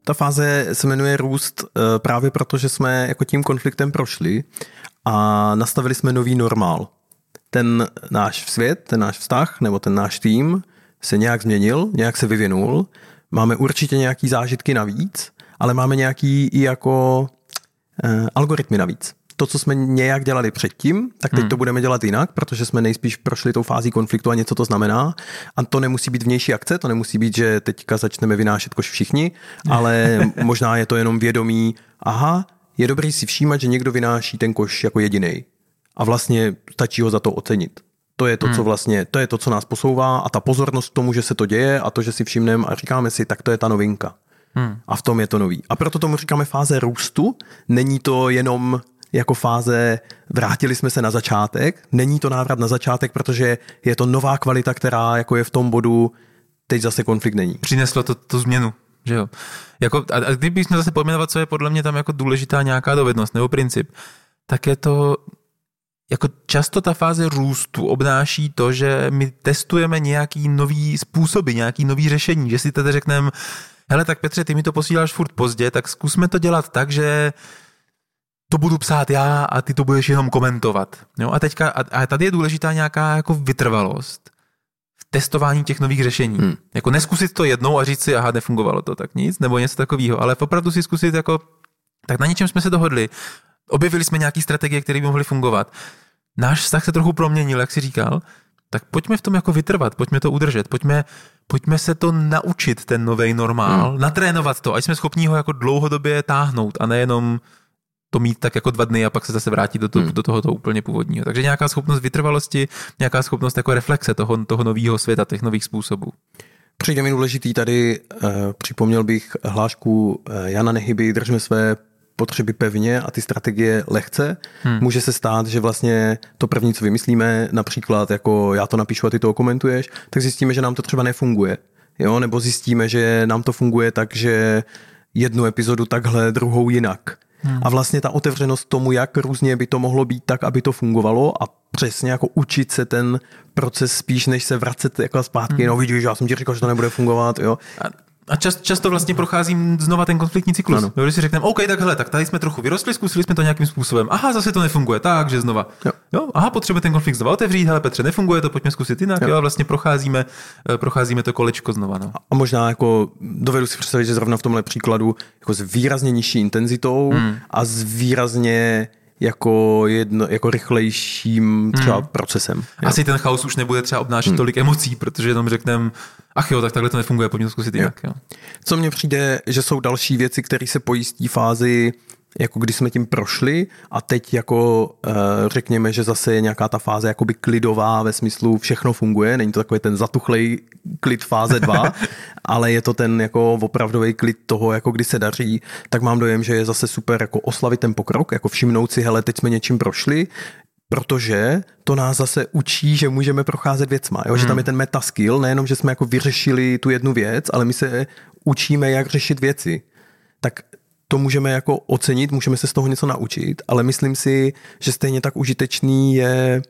Ta fáze se jmenuje růst eh, právě proto, že jsme jako tím konfliktem prošli a nastavili jsme nový normál. Ten náš svět, ten náš vztah nebo ten náš tým se nějak změnil, nějak se vyvinul. Máme určitě nějaký zážitky navíc, ale máme nějaký i jako uh, algoritmy navíc to, co jsme nějak dělali předtím, tak teď hmm. to budeme dělat jinak, protože jsme nejspíš prošli tou fází konfliktu a něco to znamená. A to nemusí být vnější akce, to nemusí být, že teďka začneme vynášet koš všichni, ale možná je to jenom vědomí, aha, je dobrý si všímat, že někdo vynáší ten koš jako jediný. A vlastně stačí ho za to ocenit. To je to, hmm. co vlastně, to je to, co nás posouvá a ta pozornost k tomu, že se to děje a to, že si všimneme a říkáme si, tak to je ta novinka. Hmm. A v tom je to nový. A proto tomu říkáme fáze růstu. Není to jenom jako fáze vrátili jsme se na začátek. Není to návrat na začátek, protože je to nová kvalita, která jako je v tom bodu, teď zase konflikt není. Přineslo to tu změnu. Že jo. Jako, a, a kdybychom zase pojmenovat, co je podle mě tam jako důležitá nějaká dovednost nebo princip, tak je to jako často ta fáze růstu obnáší to, že my testujeme nějaký nový způsoby, nějaký nový řešení, že si tedy řekneme, hele, tak Petře, ty mi to posíláš furt pozdě, tak zkusme to dělat tak, že to budu psát já a ty to budeš jenom komentovat. Jo? A teďka, a, a tady je důležitá nějaká jako vytrvalost v testování těch nových řešení. Hmm. Jako neskusit to jednou a říct si, aha, nefungovalo to, tak nic, nebo něco takového, ale opravdu si zkusit jako, tak na něčem jsme se dohodli, objevili jsme nějaké strategie, které by mohly fungovat. Náš vztah se trochu proměnil, jak si říkal, tak pojďme v tom jako vytrvat, pojďme to udržet, pojďme, pojďme se to naučit, ten nový normál, hmm. natrénovat to, ať jsme schopni ho jako dlouhodobě táhnout a nejenom to mít tak jako dva dny a pak se zase vrátit do, to, hmm. do tohoto úplně původního. Takže nějaká schopnost vytrvalosti, nějaká schopnost jako reflexe toho, toho nového světa, těch nových způsobů. Přijde mi důležitý tady, uh, připomněl bych hlášku uh, Jana Nehyby, držme své potřeby pevně a ty strategie lehce. Hmm. Může se stát, že vlastně to první, co vymyslíme, například jako já to napíšu a ty to komentuješ, tak zjistíme, že nám to třeba nefunguje. Jo? Nebo zjistíme, že nám to funguje tak, že jednu epizodu takhle, druhou jinak. Hmm. A vlastně ta otevřenost tomu, jak různě by to mohlo být tak, aby to fungovalo a přesně jako učit se ten proces spíš, než se vracet jako zpátky, hmm. no vidíš, já jsem ti říkal, že to nebude fungovat, jo. A a čas, často vlastně procházím znova ten konfliktní cyklus. Ano. Když si řekneme, OK, tak hele, tak tady jsme trochu vyrostli, zkusili jsme to nějakým způsobem. Aha, zase to nefunguje, takže znova. Jo. jo aha, potřebujeme ten konflikt znova otevřít, hele Petře, nefunguje to, pojďme zkusit jinak. Jo. jo a vlastně procházíme, eh, procházíme to kolečko znova. No. A možná jako dovedu si představit, že zrovna v tomhle příkladu jako s výrazně nižší intenzitou hmm. a s výrazně jako, jedno, jako rychlejším třeba hmm. procesem. Jo. Asi ten chaos už nebude třeba obnášet hmm. tolik emocí, protože jenom řekneme, ach jo, tak takhle to nefunguje, pojďme zkusit jinak. Jo. Co mně přijde, že jsou další věci, které se pojistí fázi jako když jsme tím prošli a teď jako uh, řekněme, že zase je nějaká ta fáze jakoby klidová ve smyslu všechno funguje, není to takový ten zatuchlej klid fáze 2, ale je to ten jako opravdový klid toho, jako kdy se daří, tak mám dojem, že je zase super jako oslavit ten pokrok, jako všimnout si, hele, teď jsme něčím prošli, protože to nás zase učí, že můžeme procházet věcma, jo? Hmm. že tam je ten metaskill, nejenom, že jsme jako vyřešili tu jednu věc, ale my se učíme, jak řešit věci. Tak to můžeme jako ocenit, můžeme se z toho něco naučit, ale myslím si, že stejně tak užitečný je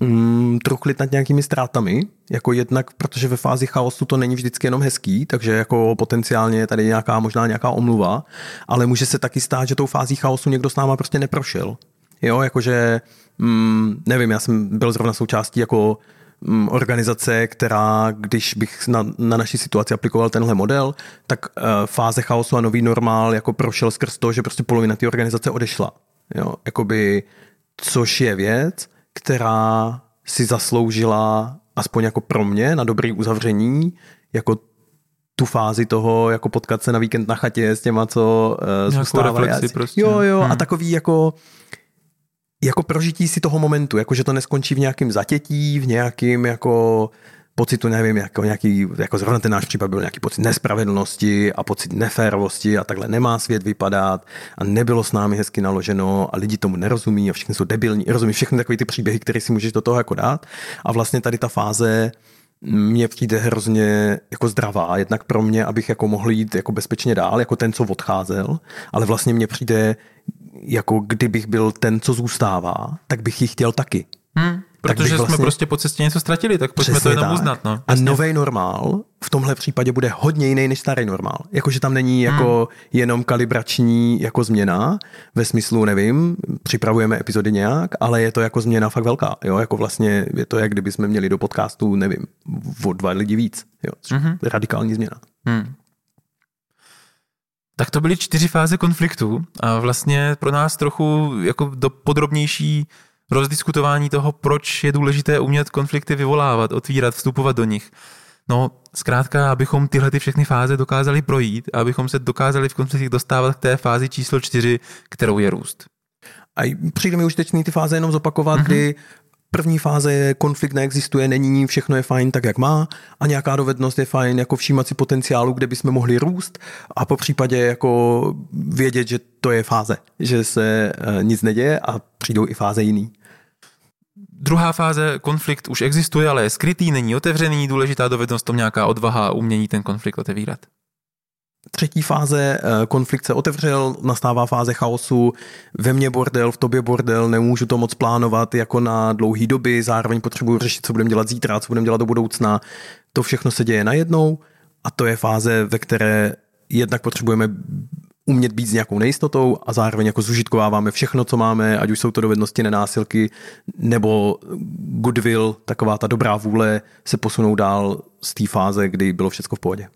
mm, truchlit nad nějakými ztrátami, jako jednak, protože ve fázi chaosu to není vždycky jenom hezký, takže jako potenciálně je tady nějaká, možná nějaká omluva, ale může se taky stát, že tou fází chaosu někdo s náma prostě neprošel. Jo, jakože, mm, nevím, já jsem byl zrovna součástí jako organizace, která, když bych na, na naší situaci aplikoval tenhle model, tak uh, fáze chaosu a nový normál jako prošel skrz to, že prostě polovina té organizace odešla. Jo, jakoby což je věc, která si zasloužila, aspoň jako pro mě, na dobrý uzavření, jako tu fázi toho, jako potkat se na víkend na chatě s těma, co uh, zůstávají. Prostě. Jo, jo, hmm. a takový jako jako prožití si toho momentu, jako že to neskončí v nějakém zatětí, v nějakým jako pocitu, nevím, jako nějaký, jako zrovna ten náš případ byl nějaký pocit nespravedlnosti a pocit neférovosti a takhle nemá svět vypadat a nebylo s námi hezky naloženo a lidi tomu nerozumí a všichni jsou debilní, rozumí všechny takové ty příběhy, které si můžeš do toho jako dát. A vlastně tady ta fáze mně přijde hrozně jako zdravá, jednak pro mě, abych jako mohl jít jako bezpečně dál, jako ten, co odcházel, ale vlastně mně přijde, jako kdybych byl ten, co zůstává, tak bych ji chtěl taky. Hmm. Protože jsme vlastně... prostě po cestě něco ztratili, tak pojďme Přesně to jenom tak. uznat. No. A nový normál v tomhle případě bude hodně jiný než starý normál. Jakože tam není jako hmm. jenom kalibrační jako změna, ve smyslu, nevím, připravujeme epizody nějak, ale je to jako změna fakt velká. Jo? Jako vlastně je to, jak kdyby jsme měli do podcastu, nevím, o dva lidi víc. Jo? Hmm. Radikální změna. Hmm. Tak to byly čtyři fáze konfliktu a vlastně pro nás trochu jako do podrobnější rozdiskutování toho, proč je důležité umět konflikty vyvolávat, otvírat, vstupovat do nich. No, zkrátka, abychom tyhle ty všechny fáze dokázali projít a abychom se dokázali v konfliktech dostávat k té fázi číslo čtyři, kterou je růst. A přijde mi užitečný ty fáze jenom zopakovat, mm-hmm. kdy První fáze je konflikt neexistuje, není, všechno je fajn tak, jak má a nějaká dovednost je fajn jako všímat si potenciálu, kde bychom mohli růst a po případě jako vědět, že to je fáze, že se e, nic neděje a přijdou i fáze jiný. Druhá fáze, konflikt už existuje, ale je skrytý, není otevřený, důležitá dovednost tom nějaká odvaha a umění ten konflikt otevírat. Třetí fáze, eh, konflikt se otevřel, nastává fáze chaosu, ve mně bordel, v tobě bordel, nemůžu to moc plánovat jako na dlouhý doby, zároveň potřebuji řešit, co budeme dělat zítra, co budeme dělat do budoucna. To všechno se děje najednou a to je fáze, ve které jednak potřebujeme umět být s nějakou nejistotou a zároveň jako zužitkováváme všechno, co máme, ať už jsou to dovednosti nenásilky nebo goodwill, taková ta dobrá vůle se posunou dál z té fáze, kdy bylo všechno v pohodě.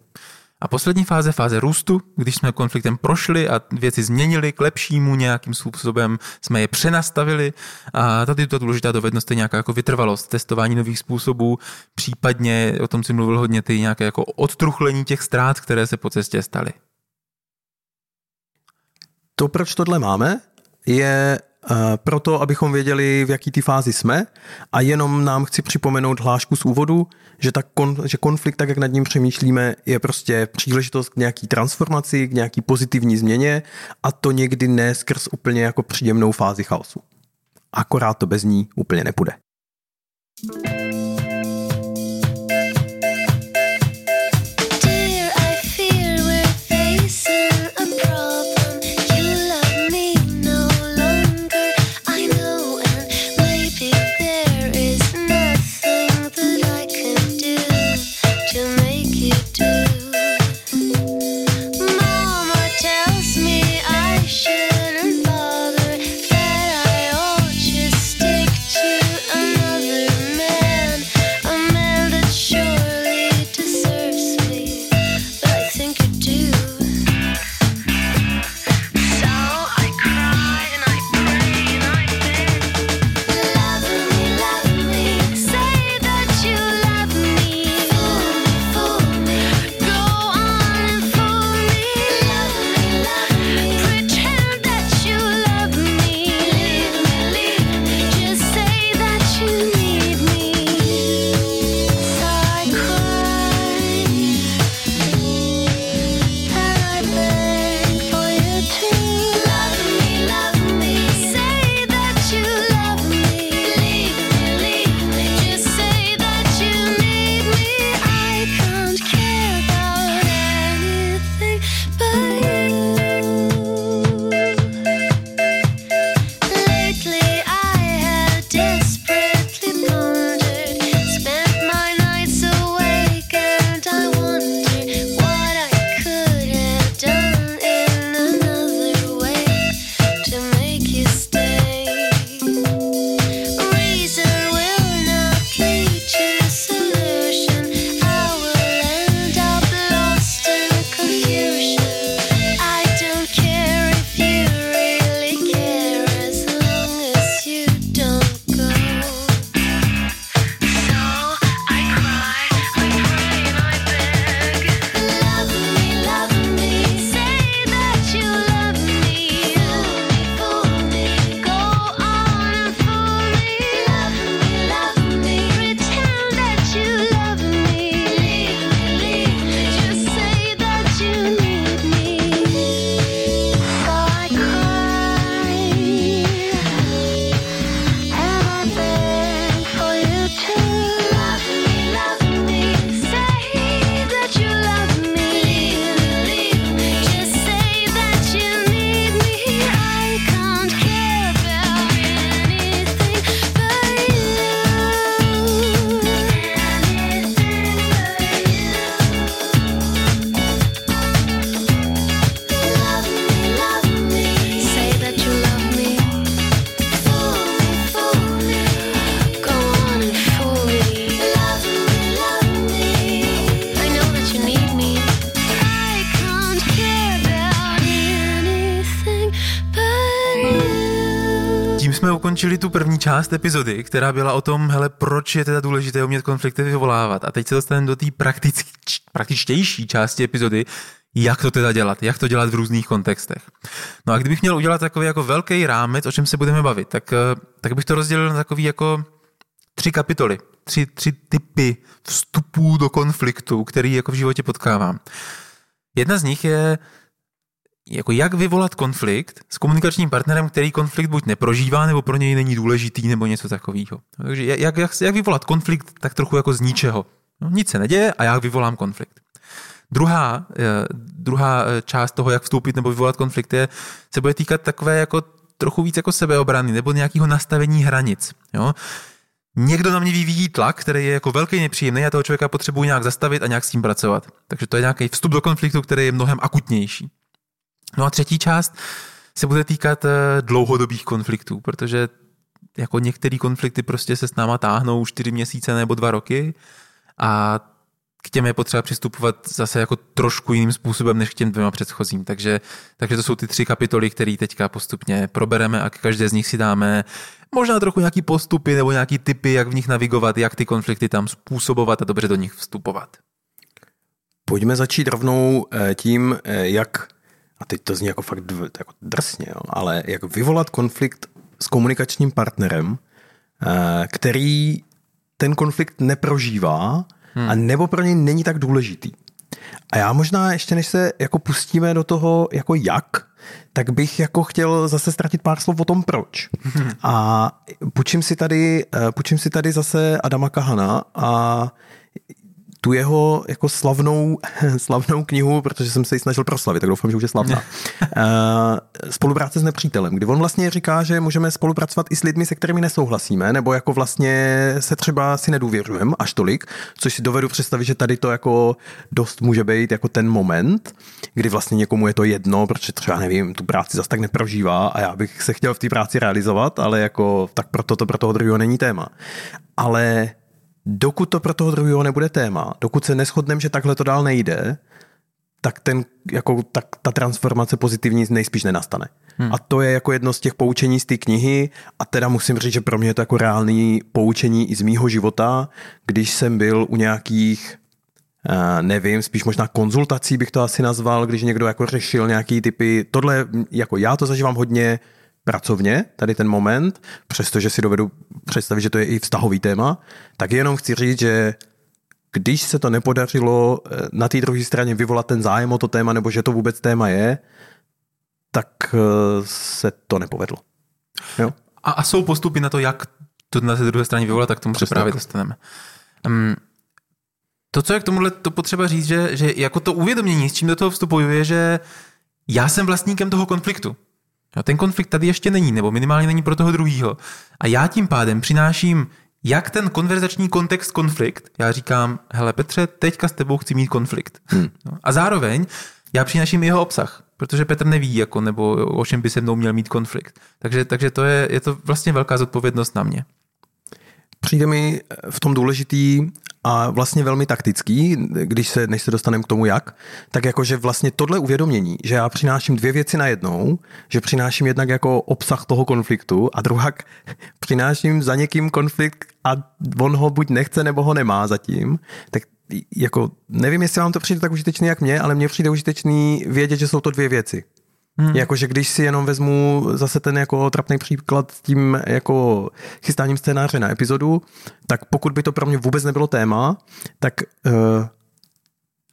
A poslední fáze, fáze růstu, když jsme konfliktem prošli a věci změnili k lepšímu nějakým způsobem, jsme je přenastavili a tady ta důležitá dovednost je nějaká jako vytrvalost, testování nových způsobů, případně, o tom si mluvil hodně, ty nějaké jako odtruchlení těch ztrát, které se po cestě staly. To, proč tohle máme, je proto, abychom věděli, v jaký ty fázi jsme a jenom nám chci připomenout hlášku z úvodu, že, ta kon, že konflikt, tak jak nad ním přemýšlíme, je prostě příležitost k nějaký transformaci, k nějaký pozitivní změně a to někdy ne skrz úplně jako příjemnou fázi chaosu. Akorát to bez ní úplně nepůjde. dokončili tu část epizody, která byla o tom, hele, proč je teda důležité umět konflikty vyvolávat. A teď se dostaneme do té praktičtější části epizody, jak to teda dělat, jak to dělat v různých kontextech. No a kdybych měl udělat takový jako velký rámec, o čem se budeme bavit, tak, eh, tak bych to rozdělil na takový jako tři kapitoly, tři, tři typy vstupů do konfliktu, který jako v životě potkávám. Jedna z nich je jako jak vyvolat konflikt s komunikačním partnerem, který konflikt buď neprožívá, nebo pro něj není důležitý, nebo něco takového. Takže jak, jak, jak vyvolat konflikt tak trochu jako z ničeho. No, nic se neděje a já vyvolám konflikt. Druhá, eh, druhá eh, část toho, jak vstoupit nebo vyvolat konflikt, je, se bude týkat takové jako trochu víc jako sebeobrany nebo nějakého nastavení hranic. Jo? Někdo na mě vyvíjí tlak, který je jako velký nepříjemný a toho člověka potřebuji nějak zastavit a nějak s tím pracovat. Takže to je nějaký vstup do konfliktu, který je mnohem akutnější. No a třetí část se bude týkat eh, dlouhodobých konfliktů, protože jako některé konflikty prostě se s náma táhnou čtyři měsíce nebo dva roky a k těm je potřeba přistupovat zase jako trošku jiným způsobem než k těm dvěma předchozím. Takže, takže to jsou ty tři kapitoly, které teďka postupně probereme a každé z nich si dáme možná trochu nějaký postupy nebo nějaký typy, jak v nich navigovat, jak ty konflikty tam způsobovat a dobře do nich vstupovat. Pojďme začít rovnou eh, tím, eh, jak, a teď to zní jako fakt jako drsně, jo, ale jak vyvolat konflikt s komunikačním partnerem, eh, který ten konflikt neprožívá, hmm. a nebo pro něj není tak důležitý. A já možná ještě než se jako pustíme do toho jako jak, tak bych jako chtěl zase ztratit pár slov o tom proč. Hmm. A půjčím si tady, eh, půjčím si tady zase Adama Kahana a tu jeho jako slavnou, slavnou knihu, protože jsem se ji snažil proslavit, tak doufám, že už je slavná. Eh, spolupráce s nepřítelem, kdy on vlastně říká, že můžeme spolupracovat i s lidmi, se kterými nesouhlasíme, nebo jako vlastně se třeba si nedůvěřujeme až tolik, což si dovedu představit, že tady to jako dost může být jako ten moment, kdy vlastně někomu je to jedno, protože třeba nevím, tu práci zase tak neprožívá a já bych se chtěl v té práci realizovat, ale jako tak proto to pro toho druhého není téma. Ale dokud to pro toho druhého nebude téma, dokud se neschodneme, že takhle to dál nejde, tak, ten, jako, tak ta transformace pozitivní nejspíš nenastane. Hmm. A to je jako jedno z těch poučení z té knihy a teda musím říct, že pro mě je to jako reálný poučení i z mýho života, když jsem byl u nějakých Uh, nevím, spíš možná konzultací bych to asi nazval, když někdo jako řešil nějaký typy, tohle, jako já to zažívám hodně pracovně, tady ten moment, přestože si dovedu představit, že to je i vztahový téma, tak jenom chci říct, že když se to nepodařilo eh, na té druhé straně vyvolat ten zájem o to téma, nebo že to vůbec téma je, tak eh, se to nepovedlo. Jo? A, a jsou postupy na to, jak to na té druhé straně vyvolat, tak tomu se právě dostaneme. Um, to, co je k tomuhle to potřeba říct, že, že jako to uvědomění, s čím do toho vstupuju, je, že já jsem vlastníkem toho konfliktu. No, ten konflikt tady ještě není, nebo minimálně není pro toho druhého. A já tím pádem přináším jak ten konverzační kontext konflikt. Já říkám, hele Petře, teďka s tebou chci mít konflikt. Hmm. No, a zároveň já přináším jeho obsah, protože Petr neví, jako, nebo o čem by se mnou měl mít konflikt. Takže, takže to je, je to vlastně velká zodpovědnost na mě. Přijde mi v tom důležitý a vlastně velmi taktický, když se, než se dostaneme k tomu jak, tak jakože vlastně tohle uvědomění, že já přináším dvě věci na jednou, že přináším jednak jako obsah toho konfliktu a druhak přináším za někým konflikt a on ho buď nechce, nebo ho nemá zatím, tak jako nevím, jestli vám to přijde tak užitečný jak mě, ale mně přijde užitečný vědět, že jsou to dvě věci. Hmm. Jakože když si jenom vezmu zase ten jako trapný příklad s tím jako chystáním scénáře na epizodu, tak pokud by to pro mě vůbec nebylo téma, tak uh,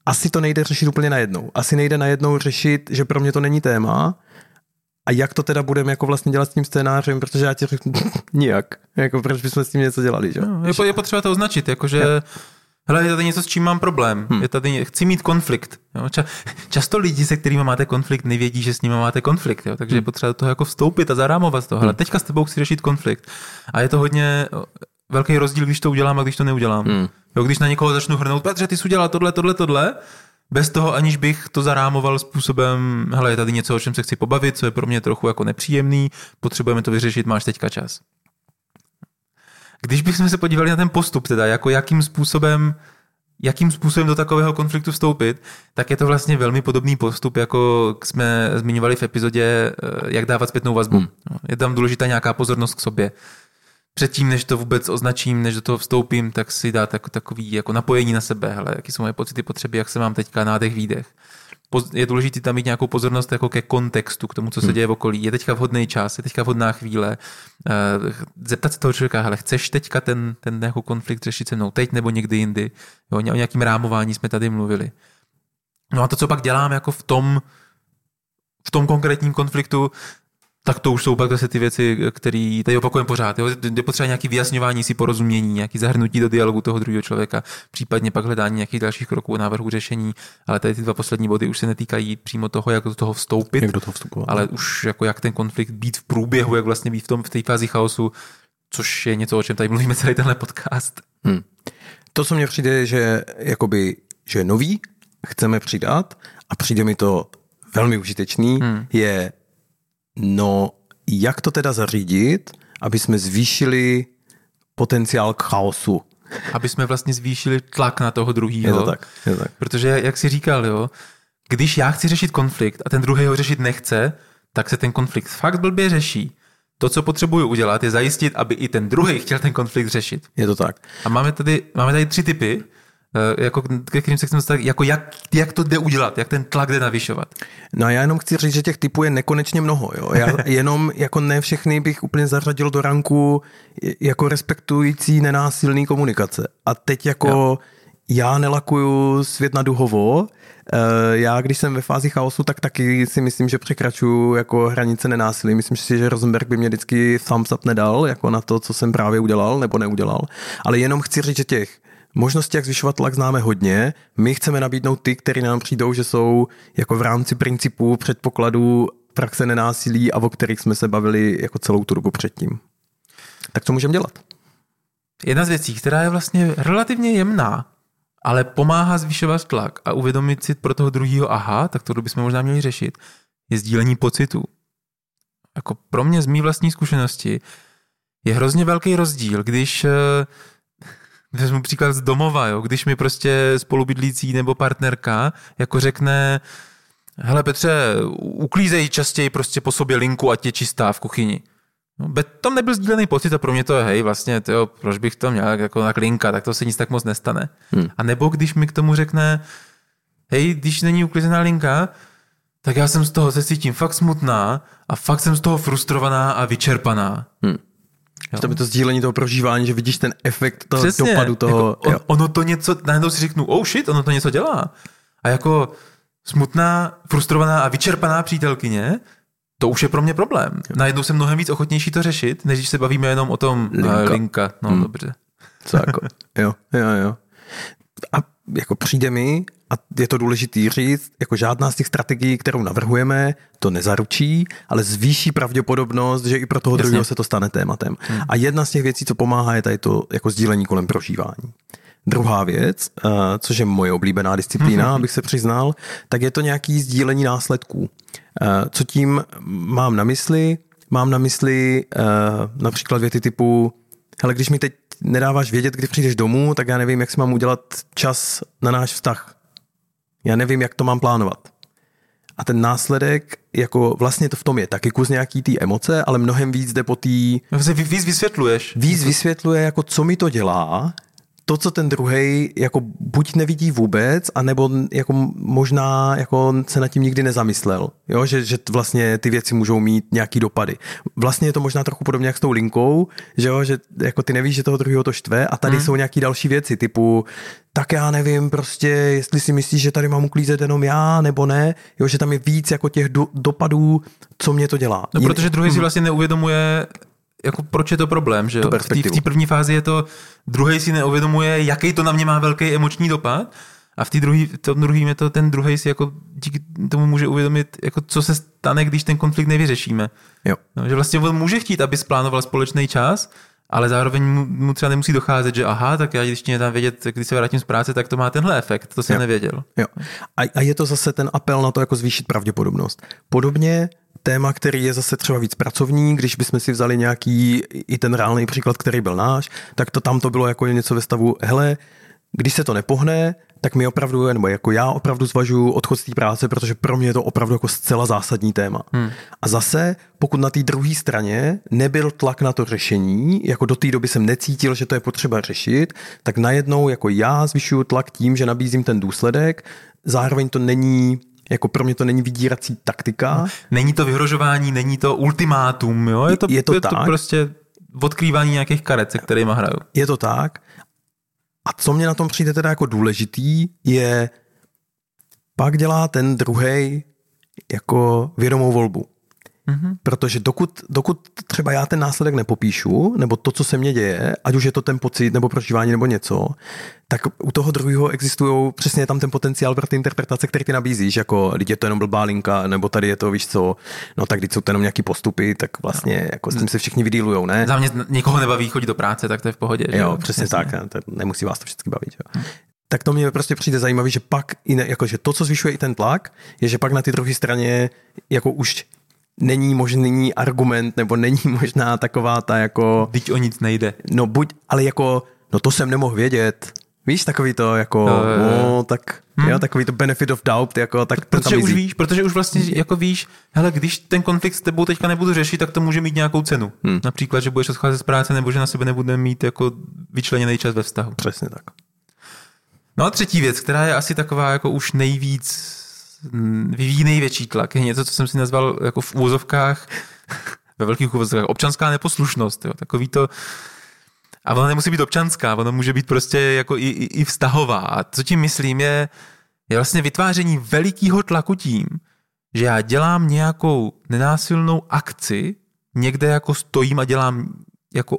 asi to nejde řešit úplně najednou. Asi nejde najednou řešit, že pro mě to není téma, a jak to teda budeme jako vlastně dělat s tím scénářem, protože já ti řeknu nijak. Jako proč bychom s tím něco dělali, že? No, je, je potřeba to označit, jakože ja hele, je tady něco, s čím mám problém, hmm. je tady, chci mít konflikt. Jo? Ča, často lidi, se kterými máte konflikt, nevědí, že s nimi máte konflikt, jo? takže hmm. je potřeba do toho jako vstoupit a zarámovat toho. Hele, hmm. teďka s tebou chci řešit konflikt. A je to hodně velký rozdíl, když to udělám a když to neudělám. Hmm. Jo, když na někoho začnu hrnout, Petře, ty jsi udělal tohle, tohle, tohle, bez toho, aniž bych to zarámoval způsobem, hele, je tady něco, o čem se chci pobavit, co je pro mě trochu jako nepříjemný, potřebujeme to vyřešit, máš teďka čas. Když bychom se podívali na ten postup, teda jako jakým způsobem jakým způsobem do takového konfliktu vstoupit, tak je to vlastně velmi podobný postup, jako jsme zmiňovali v epizodě, eh, jak dávat zpětnou vazbu. Hmm. Je tam důležitá nějaká pozornost k sobě. Předtím, než to vůbec označím, než do toho vstoupím, tak si dát takový jako napojení na sebe, hele, jaký jsou moje pocity, potřeby, jak se mám teďka nádech, výdech je důležité tam mít nějakou pozornost jako ke kontextu, k tomu, co se hmm. děje v okolí. Je teďka vhodný čas, je teďka vhodná chvíle. Eh, zeptat se toho člověka, hele, chceš teďka ten, ten jako konflikt řešit se mnou teď nebo někdy jindy? Jo, o nějakým rámování jsme tady mluvili. No a to, co pak dělám jako v tom, v tom konkrétním konfliktu, tak to už jsou pak zase ty věci, které tady opakujeme pořád. Jo? Je potřeba nějaké vyjasňování si porozumění, nějaké zahrnutí do dialogu toho druhého člověka, případně pak hledání nějakých dalších kroků, návrhu řešení, ale tady ty dva poslední body už se netýkají přímo toho, jak do toho vstoupit, jak do toho vstupovat, ale už jako jak ten konflikt být v průběhu, jak vlastně být v, tom, v té fázi chaosu, což je něco, o čem tady mluvíme celý tenhle podcast. Hmm. To, co mně přijde, že, jakoby, že nový, chceme přidat a přijde mi to velmi užitečný, hmm. je No, jak to teda zařídit, aby jsme zvýšili potenciál k chaosu? Aby jsme vlastně zvýšili tlak na toho druhého. Je to tak, je to tak. Protože, jak jsi říkal, jo, když já chci řešit konflikt a ten druhý ho řešit nechce, tak se ten konflikt fakt blbě řeší. To, co potřebuju udělat, je zajistit, aby i ten druhý chtěl ten konflikt řešit. Je to tak. A máme tady, máme tady tři typy. Eh, jako, ke kterým se chceme dostat, jako jak, jak to jde udělat, jak ten tlak jde navyšovat. No a já jenom chci říct, že těch typů je nekonečně mnoho. Jo? Já jenom jako ne všechny bych úplně zařadil do ranku jako respektující nenásilný komunikace. A teď jako jo. já nelakuju svět na duhovo, eh, já, když jsem ve fázi chaosu, tak taky si myslím, že překračuju jako hranice nenásilí. Myslím si, že Rosenberg by mě vždycky thumbs up nedal, jako na to, co jsem právě udělal nebo neudělal. Ale jenom chci říct, že těch Možnosti, jak zvyšovat tlak, známe hodně. My chceme nabídnout ty, které nám přijdou, že jsou jako v rámci principů, předpokladů praxe nenásilí a o kterých jsme se bavili jako celou tu dobu předtím. Tak co můžeme dělat? Jedna z věcí, která je vlastně relativně jemná, ale pomáhá zvyšovat tlak a uvědomit si pro toho druhého, aha, tak to bychom možná měli řešit, je sdílení pocitů. Jako pro mě z mý vlastní zkušenosti je hrozně velký rozdíl, když eh, Vezmu příklad z domova, jo? když mi prostě spolubydlící nebo partnerka jako řekne, hele Petře, uklízej častěji prostě po sobě linku, ať je čistá v kuchyni. No, tam nebyl sdílený pocit a pro mě to je, hej, vlastně, tyjo, proč bych to měl jako na klinka, tak to se nic tak moc nestane. Hmm. A nebo když mi k tomu řekne, hej, když není uklizená linka, tak já jsem z toho se cítím fakt smutná a fakt jsem z toho frustrovaná a vyčerpaná. Hmm. Jo. To by to sdílení toho prožívání, že vidíš ten efekt toho Přesně, dopadu toho. Jako on, ono to něco, najednou si řeknu, oh shit, ono to něco dělá. A jako smutná, frustrovaná a vyčerpaná přítelkyně, to už je pro mě problém. Jo. Najednou jsem mnohem víc ochotnější to řešit, než když se bavíme jenom o tom linka. Uh, linka. No hmm. dobře. Co jako, jo, jo, jo. A jako přijde mi, a je to důležitý říct, jako žádná z těch strategií, kterou navrhujeme, to nezaručí, ale zvýší pravděpodobnost, že i pro toho Jasně. druhého se to stane tématem. Hmm. A jedna z těch věcí, co pomáhá, je tady to jako sdílení kolem prožívání. Druhá věc, uh, což je moje oblíbená disciplína, hmm. abych se přiznal, tak je to nějaký sdílení následků. Uh, co tím mám na mysli? Mám na mysli uh, například věty typu, hele, když mi teď nedáváš vědět, kdy přijdeš domů, tak já nevím, jak si mám udělat čas na náš vztah. Já nevím, jak to mám plánovat. A ten následek, jako vlastně to v tom je taky kus nějaký té emoce, ale mnohem víc jde po té... Víc vysvětluješ. Víc vysvětluje, jako co mi to dělá, to, co ten druhý jako buď nevidí vůbec, anebo jako možná jako se nad tím nikdy nezamyslel, jo? Že, že vlastně ty věci můžou mít nějaký dopady. Vlastně je to možná trochu podobně jak s tou linkou, že, jo? že jako ty nevíš, že toho druhého to štve a tady hmm. jsou nějaký další věci, typu tak já nevím prostě, jestli si myslíš, že tady mám uklízet jenom já, nebo ne, jo, že tam je víc jako těch do, dopadů, co mě to dělá. No, protože druhý si hmm. vlastně neuvědomuje, jako proč je to problém, že jo? V té první fázi je to, druhý si neuvědomuje, jaký to na mě má velký emoční dopad, a v té druhé, to druhým je to ten druhý si jako díky tomu může uvědomit, jako co se stane, když ten konflikt nevyřešíme. Jo. No, že vlastně on může chtít, aby splánoval společný čas, ale zároveň mu, mu třeba nemusí docházet, že aha, tak já když mě tam vědět, když se vrátím z práce, tak to má tenhle efekt, to jsem jo. nevěděl. Jo. A, a je to zase ten apel na to, jako zvýšit pravděpodobnost. Podobně téma, který je zase třeba víc pracovní, když bychom si vzali nějaký i ten reálný příklad, který byl náš, tak to tam to bylo jako něco ve stavu, hele, když se to nepohne, tak mi opravdu, nebo jako já opravdu zvažuji odchod z té práce, protože pro mě je to opravdu jako zcela zásadní téma. Hmm. A zase, pokud na té druhé straně nebyl tlak na to řešení, jako do té doby jsem necítil, že to je potřeba řešit, tak najednou jako já zvyšuju tlak tím, že nabízím ten důsledek, zároveň to není jako pro mě to není vydírací taktika. Není to vyhrožování, není to ultimátum, jo? Je to, je to, je tak. to prostě odkrývání nějakých karet, se kterými hraju. Je to tak. A co mě na tom přijde teda jako důležitý, je pak dělá ten druhý jako vědomou volbu. Mm-hmm. Protože dokud, dokud třeba já ten následek nepopíšu, nebo to, co se mně děje, ať už je to ten pocit, nebo prožívání, nebo něco, tak u toho druhého existují přesně tam ten potenciál pro ty interpretace, které ty nabízíš, jako lidi je to jenom blbá linka, nebo tady je to, víš co, no tak když jsou to jenom nějaký postupy, tak vlastně jako s tím se všichni vydýlujou, ne? Za mě někoho nebaví chodit do práce, tak to je v pohodě. Jo, že? přesně Jasně. tak, nemusí vás to všichni bavit. Jo. Hm tak to mě prostě přijde zajímavé, že pak, jakože to, co zvyšuje i ten tlak, je, že pak na té druhé straně jako už není možný argument, nebo není možná taková ta jako... Teď o nic nejde. No buď, ale jako, no to jsem nemohl vědět. Víš, takový to jako, no, no tak, hmm. jo, takový to benefit of doubt, jako, tak protože už víš, protože už vlastně jako víš, hele, když ten konflikt s tebou teďka nebudu řešit, tak to může mít nějakou cenu. Hmm. Například, že budeš odcházet z práce, nebo že na sebe nebude mít jako vyčleněný čas ve vztahu. Přesně tak. No a třetí věc, která je asi taková jako už nejvíc vyvíjí největší tlak. Je něco, co jsem si nazval jako v úvozovkách, ve velkých úvozovkách, občanská neposlušnost. Jo. Takový to, a ona nemusí být občanská, ona může být prostě jako i, i, i vztahová. A co tím myslím je, je vlastně vytváření velikého tlaku tím, že já dělám nějakou nenásilnou akci, někde jako stojím a dělám jako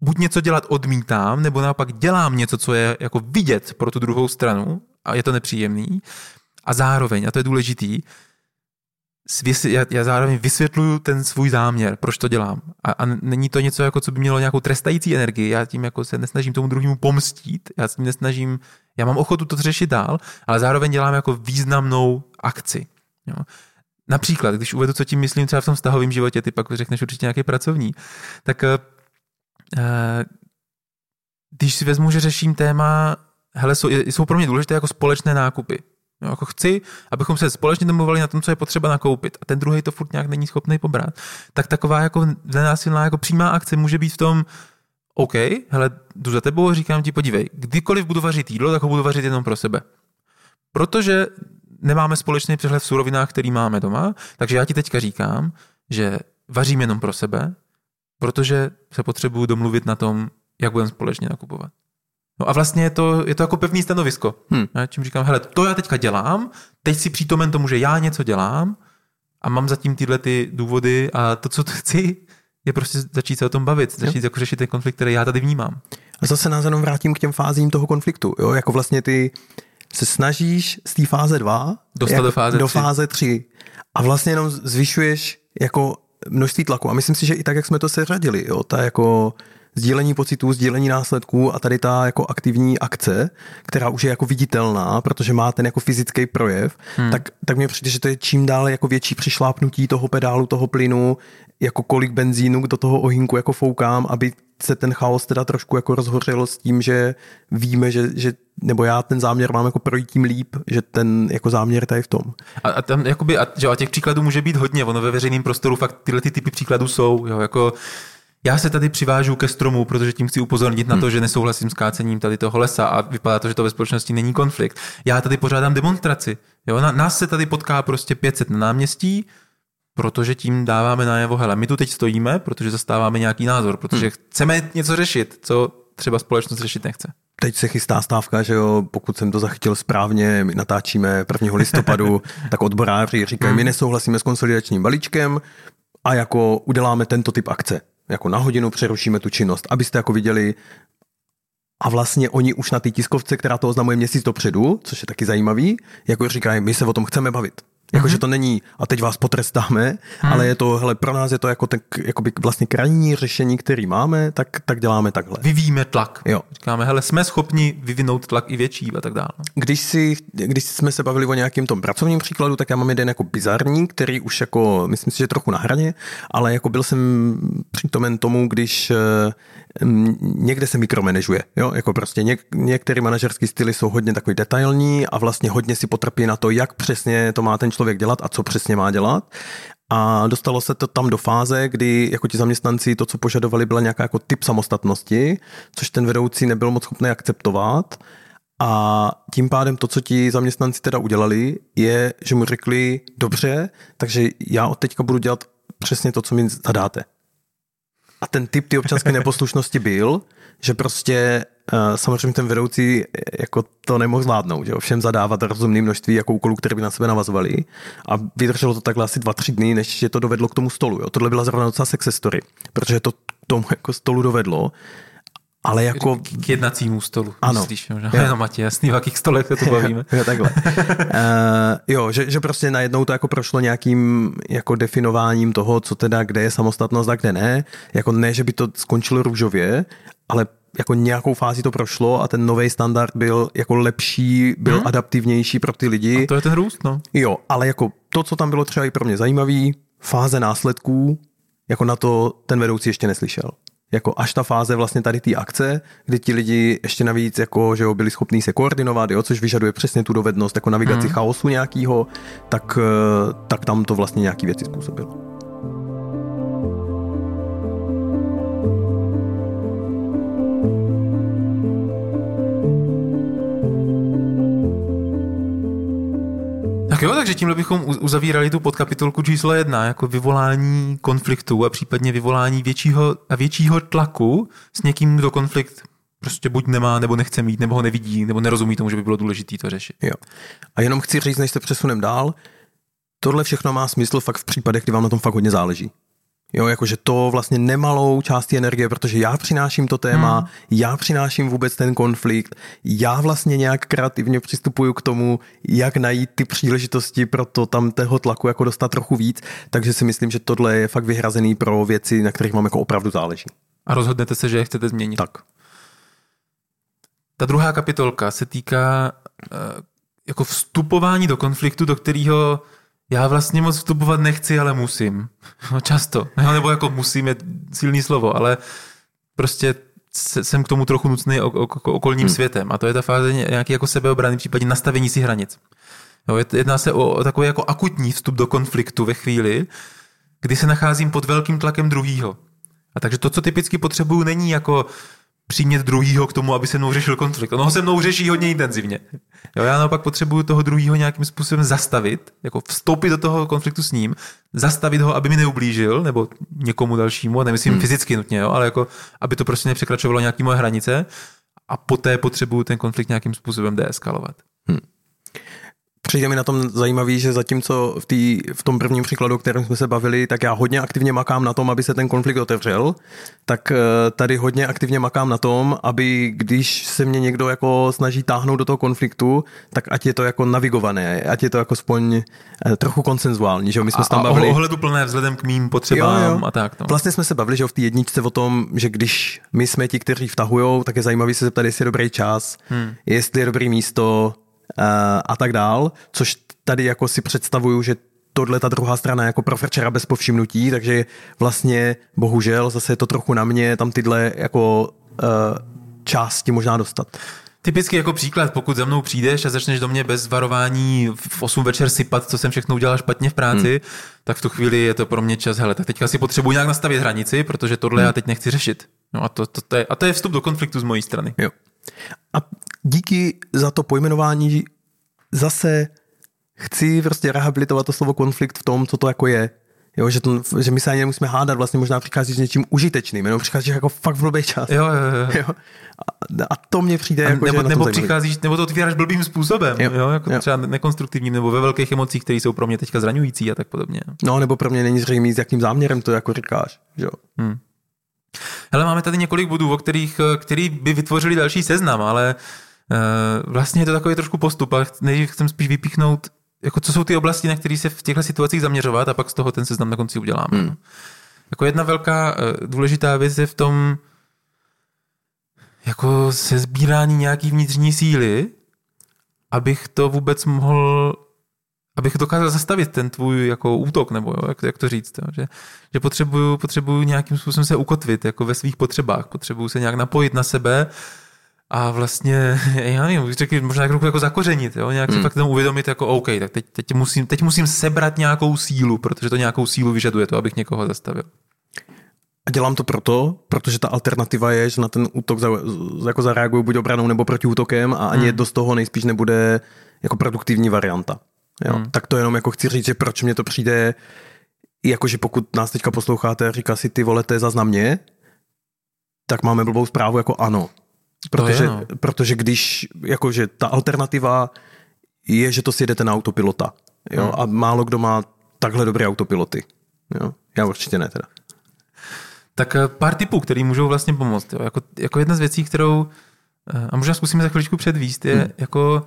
buď něco dělat odmítám, nebo naopak dělám něco, co je jako vidět pro tu druhou stranu a je to nepříjemný a zároveň, a to je důležitý, já, já zároveň vysvětluju ten svůj záměr, proč to dělám. A, a není to něco, jako co by mělo nějakou trestající energii. Já tím jako se nesnažím tomu druhému pomstít, já se tím nesnažím, já mám ochotu to řešit dál, ale zároveň dělám jako významnou akci. Jo. Například, když uvedu, co tím myslím třeba v tom vztahovém životě, ty pak řekneš určitě nějaký pracovní, tak uh, když si vezmu, že řeším téma, hele, jsou, jsou pro mě důležité jako společné nákupy. Jo, jako chci, abychom se společně domluvili na tom, co je potřeba nakoupit a ten druhý to furt nějak není schopný pobrat. Tak taková jako nenásilná jako přímá akce může být v tom, OK, hele, jdu za tebou a říkám ti, podívej, kdykoliv budu vařit jídlo, tak ho budu vařit jenom pro sebe. Protože nemáme společný přehled v surovinách, který máme doma, takže já ti teďka říkám, že vařím jenom pro sebe, protože se potřebuju domluvit na tom, jak budeme společně nakupovat. No a vlastně je to, je to jako pevný stanovisko. Hmm. Čím říkám, hele, to já teďka dělám, teď si přítomen tomu, že já něco dělám a mám zatím tyhle ty důvody a to, co chci, je prostě začít se o tom bavit, začít jo. jako řešit ten konflikt, který já tady vnímám. A zase nás jenom vrátím k těm fázím toho konfliktu. Jo? Jako vlastně ty se snažíš z té fáze 2 dostat do fáze, do fáze 3 a vlastně jenom zvyšuješ jako množství tlaku. A myslím si, že i tak, jak jsme to seřadili, jo, ta jako sdílení pocitů, sdílení následků a tady ta jako aktivní akce, která už je jako viditelná, protože má ten jako fyzický projev, hmm. tak, tak mně přijde, že to je čím dál jako větší přišlápnutí toho pedálu, toho plynu, jako kolik benzínu do toho ohýnku jako foukám, aby se ten chaos teda trošku jako rozhořel s tím, že víme, že, že nebo já ten záměr mám jako projít tím líp, že ten jako záměr tady v tom. A, a tam jakoby, a, že, a těch příkladů může být hodně, ono ve veřejném prostoru fakt tyhle ty typy příkladů jsou, jo, jako já se tady přivážu ke stromu, protože tím chci upozornit na to, hmm. že nesouhlasím s kácením tady toho lesa a vypadá to, že to ve společnosti není konflikt. Já tady pořádám demonstraci. Jo? Nás se tady potká prostě 500 na náměstí, protože tím dáváme najevo, hele, my tu teď stojíme, protože zastáváme nějaký názor, protože hmm. chceme něco řešit, co třeba společnost řešit nechce. Teď se chystá stávka, že jo, pokud jsem to zachytil správně, my natáčíme 1. listopadu, tak odboráři říkají, my hmm. nesouhlasíme s konsolidačním balíčkem a jako uděláme tento typ akce jako na hodinu přerušíme tu činnost, abyste jako viděli, a vlastně oni už na té tiskovce, která to oznamuje měsíc dopředu, což je taky zajímavý, jako říkají, my se o tom chceme bavit. Jako, mm-hmm. že to není, a teď vás potrestáme, mm. ale je to, hele, pro nás je to jako tak, jakoby vlastně krajní řešení, který máme, tak, tak děláme takhle. Vyvíjíme tlak. Jo. Říkáme, hele, jsme schopni vyvinout tlak i větší a tak dále. Když, si, když jsme se bavili o nějakým tom pracovním příkladu, tak já mám jeden jako bizarní, který už jako, myslím si, že trochu na hraně, ale jako byl jsem přítomen tomu, když někde se mikromanežuje. Jo? Jako prostě něk, některé manažerské styly jsou hodně takový detailní a vlastně hodně si potrpí na to, jak přesně to má ten člověk dělat a co přesně má dělat. A dostalo se to tam do fáze, kdy jako ti zaměstnanci to, co požadovali, byla nějaká jako typ samostatnosti, což ten vedoucí nebyl moc schopný akceptovat. A tím pádem to, co ti zaměstnanci teda udělali, je, že mu řekli, dobře, takže já od teďka budu dělat přesně to, co mi zadáte. A ten typ ty občanské neposlušnosti byl, že prostě uh, samozřejmě ten vedoucí eh, jako to nemohl zvládnout, že všem zadávat rozumné množství jako úkolů, které by na sebe navazovali a vydrželo to takhle asi dva, tři dny, než je to dovedlo k tomu stolu. Jo? Tohle byla zrovna docela success story, protože to k tomu jako stolu dovedlo ale jako... K jednacímu stolu. Ano. Myslíš, že? Jo. No, Matě, jasný, v jakých stolech se to bavíme. jo, takhle. uh, jo, že, že prostě najednou to jako prošlo nějakým jako definováním toho, co teda, kde je samostatnost a kde ne. Jako ne, že by to skončilo růžově, ale jako nějakou fázi to prošlo a ten nový standard byl jako lepší, byl hmm. adaptivnější pro ty lidi. A to je ten růst, no. Jo, ale jako to, co tam bylo třeba i pro mě zajímavý, fáze následků, jako na to ten vedoucí ještě neslyšel jako až ta fáze vlastně tady té akce, kdy ti lidi ještě navíc jako, že jo, byli schopní se koordinovat, jo, což vyžaduje přesně tu dovednost jako navigaci hmm. chaosu nějakého, tak, eh, tak tam to vlastně nějaký věci způsobilo. Tak jo, takže tímhle bychom uzavírali tu podkapitolku číslo jedna, jako vyvolání konfliktu a případně vyvolání většího a většího tlaku s někým, kdo konflikt prostě buď nemá, nebo nechce mít, nebo ho nevidí, nebo nerozumí tomu, že by bylo důležité to řešit. Jo. A jenom chci říct, než se přesunem dál, tohle všechno má smysl fakt v případech, kdy vám na tom fakt hodně záleží. Jo, jakože to vlastně nemalou částí energie, protože já přináším to téma, hmm. já přináším vůbec ten konflikt, já vlastně nějak kreativně přistupuju k tomu, jak najít ty příležitosti pro to tam toho tlaku jako dostat trochu víc, takže si myslím, že tohle je fakt vyhrazený pro věci, na kterých vám jako opravdu záleží. A rozhodnete se, že je chcete změnit. Tak. Ta druhá kapitolka se týká uh, jako vstupování do konfliktu, do kterého já vlastně moc vstupovat nechci, ale musím. No často. No, nebo jako musím je silný slovo, ale prostě jsem k tomu trochu nucný okolním hmm. světem. A to je ta fáze nějaký jako sebeobrany, případně nastavení si hranic. Jo, jedná se o, takový jako akutní vstup do konfliktu ve chvíli, kdy se nacházím pod velkým tlakem druhýho. A takže to, co typicky potřebuju, není jako přimět druhýho k tomu, aby se mnou řešil konflikt. Ono ho se mnou řeší hodně intenzivně. Jo, já naopak potřebuju toho druhýho nějakým způsobem zastavit, jako vstoupit do toho konfliktu s ním, zastavit ho, aby mi neublížil, nebo někomu dalšímu, nemyslím hmm. fyzicky nutně, jo, ale jako, aby to prostě nepřekračovalo nějaké moje hranice a poté potřebuju ten konflikt nějakým způsobem deeskalovat. Hmm. Přijde mi na tom zajímavý, že zatímco v, tý, v tom prvním příkladu, o kterém jsme se bavili, tak já hodně aktivně makám na tom, aby se ten konflikt otevřel, tak eh, tady hodně aktivně makám na tom, aby když se mě někdo jako snaží táhnout do toho konfliktu, tak ať je to jako navigované, ať je to jako spoň eh, trochu konsenzuální, že my jsme a, se tam bavili. ohledu plné vzhledem k mým potřebám jo, jo. a tak. No. Vlastně jsme se bavili, že v té jedničce o tom, že když my jsme ti, kteří vtahujou, tak je zajímavý se zeptat, jestli je dobrý čas, hmm. jestli je dobrý místo, a tak dál, což tady jako si představuju, že tohle ta druhá strana jako pro Frčera bez povšimnutí, takže vlastně bohužel zase je to trochu na mě tam tyhle jako uh, části možná dostat. Typicky jako příklad, pokud za mnou přijdeš a začneš do mě bez varování v 8 večer sypat, co jsem všechno udělal špatně v práci, hmm. tak v tu chvíli je to pro mě čas, hele, tak teďka si potřebuji nějak nastavit hranici, protože tohle hmm. já teď nechci řešit. No a to, to, to, je, a to je vstup do konfliktu z mojí strany. Jo. A díky za to pojmenování zase chci prostě rehabilitovat to slovo konflikt v tom, co to jako je. Jo, že, to, že my se ani nemusíme hádat, vlastně možná přichází s něčím užitečným, jenom přicházíš jako fakt v blbý čas. Jo, jo, jo. jo. A, a, to mě přijde a jako, nebo, že nebo přicházíš, nebo to otvíráš blbým způsobem, jo, jo jako jo. třeba nekonstruktivním, nebo ve velkých emocích, které jsou pro mě teďka zraňující a tak podobně. No, nebo pro mě není zřejmý, s jakým záměrem to jako říkáš. Jo. Hmm. Hele, máme tady několik bodů, o kterých, který by vytvořili další seznam, ale uh, vlastně je to takový trošku postup, ale nejdřív chcem spíš vypíchnout jako co jsou ty oblasti, na které se v těchto situacích zaměřovat a pak z toho ten seznam na konci uděláme. Hmm. Jako jedna velká eh, důležitá věc je v tom jako se sbírání nějaký vnitřní síly, abych to vůbec mohl abych dokázal zastavit ten tvůj jako útok, nebo jo, jak, jak to říct, jo, že, že potřebuju, potřebuju nějakým způsobem se ukotvit jako ve svých potřebách, potřebuju se nějak napojit na sebe a vlastně, já nevím, řekl, možná jako, jako zakořenit, jo? nějak hmm. fakt tomu uvědomit, jako OK, tak teď, teď, musím, teď musím sebrat nějakou sílu, protože to nějakou sílu vyžaduje to, abych někoho zastavil. A dělám to proto, protože ta alternativa je, že na ten útok za, jako zareaguju buď obranou nebo proti útokem a ani hmm. jedno z toho nejspíš nebude jako produktivní varianta. Jo? Hmm. Tak to jenom jako chci říct, že proč mě to přijde, jakože pokud nás teďka posloucháte a říká si ty vole, to je na mě, tak máme blbou zprávu jako ano. Protože, je, no. protože když, jakože ta alternativa je, že to si jedete na autopilota. Jo? Hmm. A málo kdo má takhle dobré autopiloty. Jo? Já určitě ne teda. Tak eh, pár typů, který můžou vlastně pomoct. Jo? Jako, jako jedna z věcí, kterou, eh, a možná zkusíme za chviličku předvíst, je hmm. jako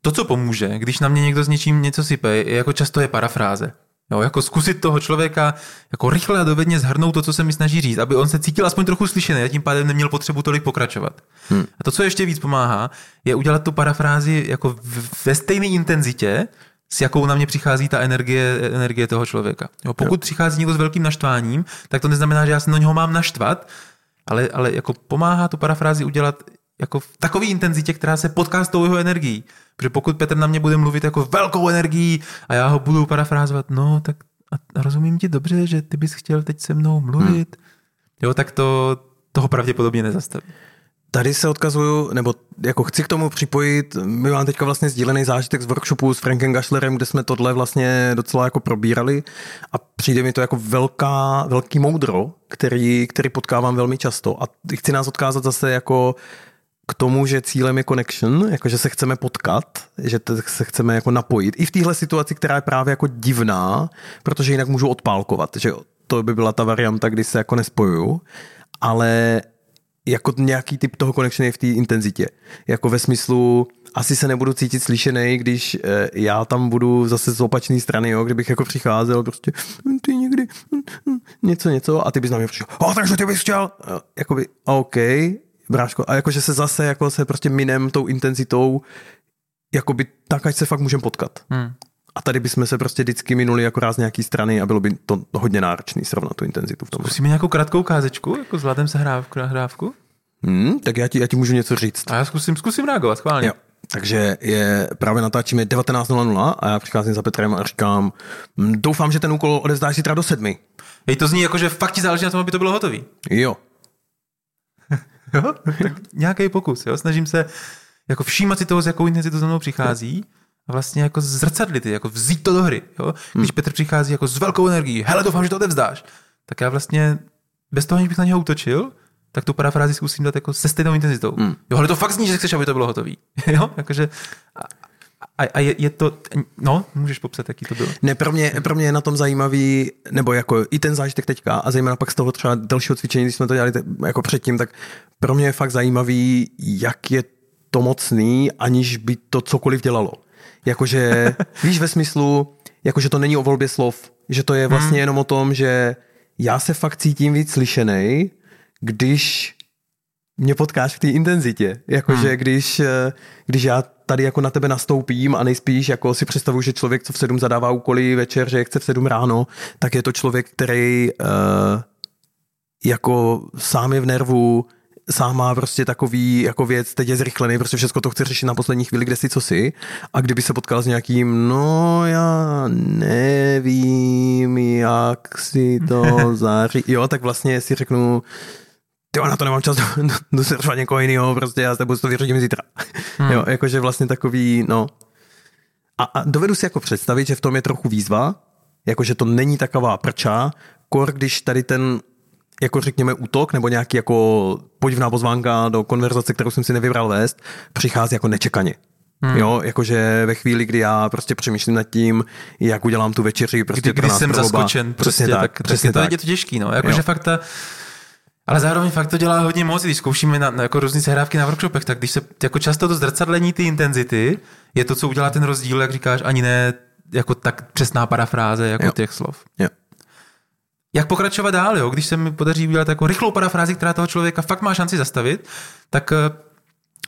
to, co pomůže, když na mě někdo s něčím něco sype, je, jako často je parafráze. Jo, jako zkusit toho člověka jako rychle a dovedně zhrnout to, co se mi snaží říct, aby on se cítil aspoň trochu slyšený a tím pádem neměl potřebu tolik pokračovat. Hmm. A to, co ještě víc pomáhá, je udělat tu parafrázi jako ve stejné intenzitě, s jakou na mě přichází ta energie, energie toho člověka. Jo, pokud jo. přichází někdo s velkým naštváním, tak to neznamená, že já se na něho mám naštvat, ale, ale jako pomáhá tu parafrázi udělat jako v takové intenzitě, která se potká s tou jeho energií. Protože pokud Petr na mě bude mluvit jako velkou energií a já ho budu parafrázovat, no tak a rozumím ti dobře, že ty bys chtěl teď se mnou mluvit, hmm. jo, tak to toho pravděpodobně nezastaví. Tady se odkazuju, nebo jako chci k tomu připojit, my máme teďka vlastně sdílený zážitek z workshopu s Frankem Gašlerem, kde jsme tohle vlastně docela jako probírali a přijde mi to jako velká, velký moudro, který, který potkávám velmi často a chci nás odkázat zase jako k tomu, že cílem je connection, jako že se chceme potkat, že se chceme jako napojit. I v téhle situaci, která je právě jako divná, protože jinak můžu odpálkovat, že to by byla ta varianta, kdy se jako nespojuju, ale jako nějaký typ toho connection je v té intenzitě. Jako ve smyslu, asi se nebudu cítit slyšený, když eh, já tam budu zase z opačné strany, jo, kdybych jako přicházel prostě, ty někdy něco, něco a ty bys na mě přišel, a takže ty bys chtěl, jakoby, OK, bráško, a jakože se zase jako se prostě minem tou intenzitou, jakoby tak, ať se fakt můžeme potkat. Hmm. A tady bychom se prostě vždycky minuli jako ráz nějaký strany a bylo by to hodně náročný srovnat tu intenzitu v tom. Zkusíme nějakou krátkou kázečku, jako zvládem se hrávku na hrávku? Hmm, tak já ti, já ti můžu něco říct. A já zkusím, zkusím reagovat, schválně. Jo. Takže je, právě natáčíme 19.00 a já přicházím za Petrem a říkám, hm, doufám, že ten úkol odezdáš zítra do sedmi. Hej, to zní jako, že fakt ti záleží na tom, aby to bylo hotové. Jo. jo? Tak nějaký pokus, jo? Snažím se jako všímat si toho, s jakou intenzitou za mnou přichází a vlastně jako zrcadlit, jako vzít to do hry. Jo? Když hmm. Petr přichází jako s velkou energií, hele, doufám, že to odevzdáš, tak já vlastně bez toho, aniž bych na něho útočil, tak tu parafrázi zkusím dát jako se stejnou intenzitou. Hmm. Jo, ale to fakt zní, že chceš, aby to bylo hotové. jo, jakože a, a je, je to, no, můžeš popsat, jaký to bylo? Ne, pro mě, pro mě je na tom zajímavý, nebo jako i ten zážitek teďka, a zejména pak z toho třeba dalšího cvičení, když jsme to dělali jako předtím, tak pro mě je fakt zajímavý, jak je to mocný, aniž by to cokoliv dělalo. Jakože, víš ve smyslu, jakože to není o volbě slov, že to je vlastně hmm. jenom o tom, že já se fakt cítím víc slyšený, když mě potkáš v té intenzitě. Jakože hmm. když, eh, když já tady jako na tebe nastoupím a nejspíš jako si představuji, že člověk, co v sedm zadává úkoly večer, že chce v sedm ráno, tak je to člověk, který uh, jako sám je v nervu, sám má prostě takový jako věc, teď je zrychlený, prostě všechno to chce řešit na poslední chvíli, kde si co si. A kdyby se potkal s nějakým, no já nevím, jak si to zaří. Jo, tak vlastně si řeknu, ty na to nemám čas, se třeba někoho jiného, prostě já s tebou to vyřídím zítra. Hmm. Jo, jakože vlastně takový, no. A, a dovedu si jako představit, že v tom je trochu výzva, jakože to není taková prča, kor, když tady ten jako řekněme útok nebo nějaký jako podivná pozvánka do konverzace, kterou jsem si nevybral vést, přichází jako nečekaně. Hmm. Jo, jakože ve chvíli, kdy já prostě přemýšlím nad tím, jak udělám tu večeři, prostě kdy, kdy jsem zaskočen, přesně prostě, tak, tak přesně tak. To je to těžký, no, jakože fakt ta, Ale zároveň fakt to dělá hodně moc, když zkoušíme na, na jako různé sehrávky na workshopech, tak když se jako často to zrcadlení ty intenzity je to, co udělá ten rozdíl, jak říkáš, ani ne jako tak přesná parafráze jako jo. těch slov. Jo. Jak pokračovat dál, jo? Když se mi podaří udělat jako rychlou parafrázi, která toho člověka fakt má šanci zastavit, tak eh,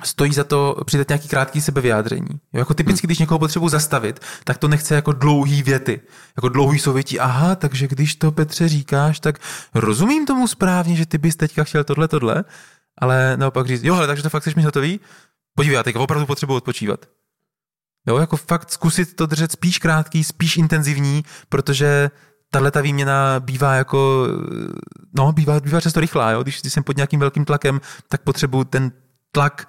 stojí za to přidat nějaký krátký sebevyjádření. Jo, jako typicky, když někoho potřebuji zastavit, tak to nechce jako dlouhý věty, jako dlouhý souvětí. Aha, takže když to Petře říkáš, tak rozumím tomu správně, že ty bys teďka chtěl tohle, tohle, ale naopak říct, jo, ale takže to fakt jsi mi hotový? Podívej, já teďka opravdu potřebuji odpočívat. Jo, jako fakt zkusit to držet spíš krátký, spíš intenzivní, protože tahle ta výměna bývá jako, no, bývá, bývá často rychlá, jo? Když, když jsem pod nějakým velkým tlakem, tak potřebuji ten tlak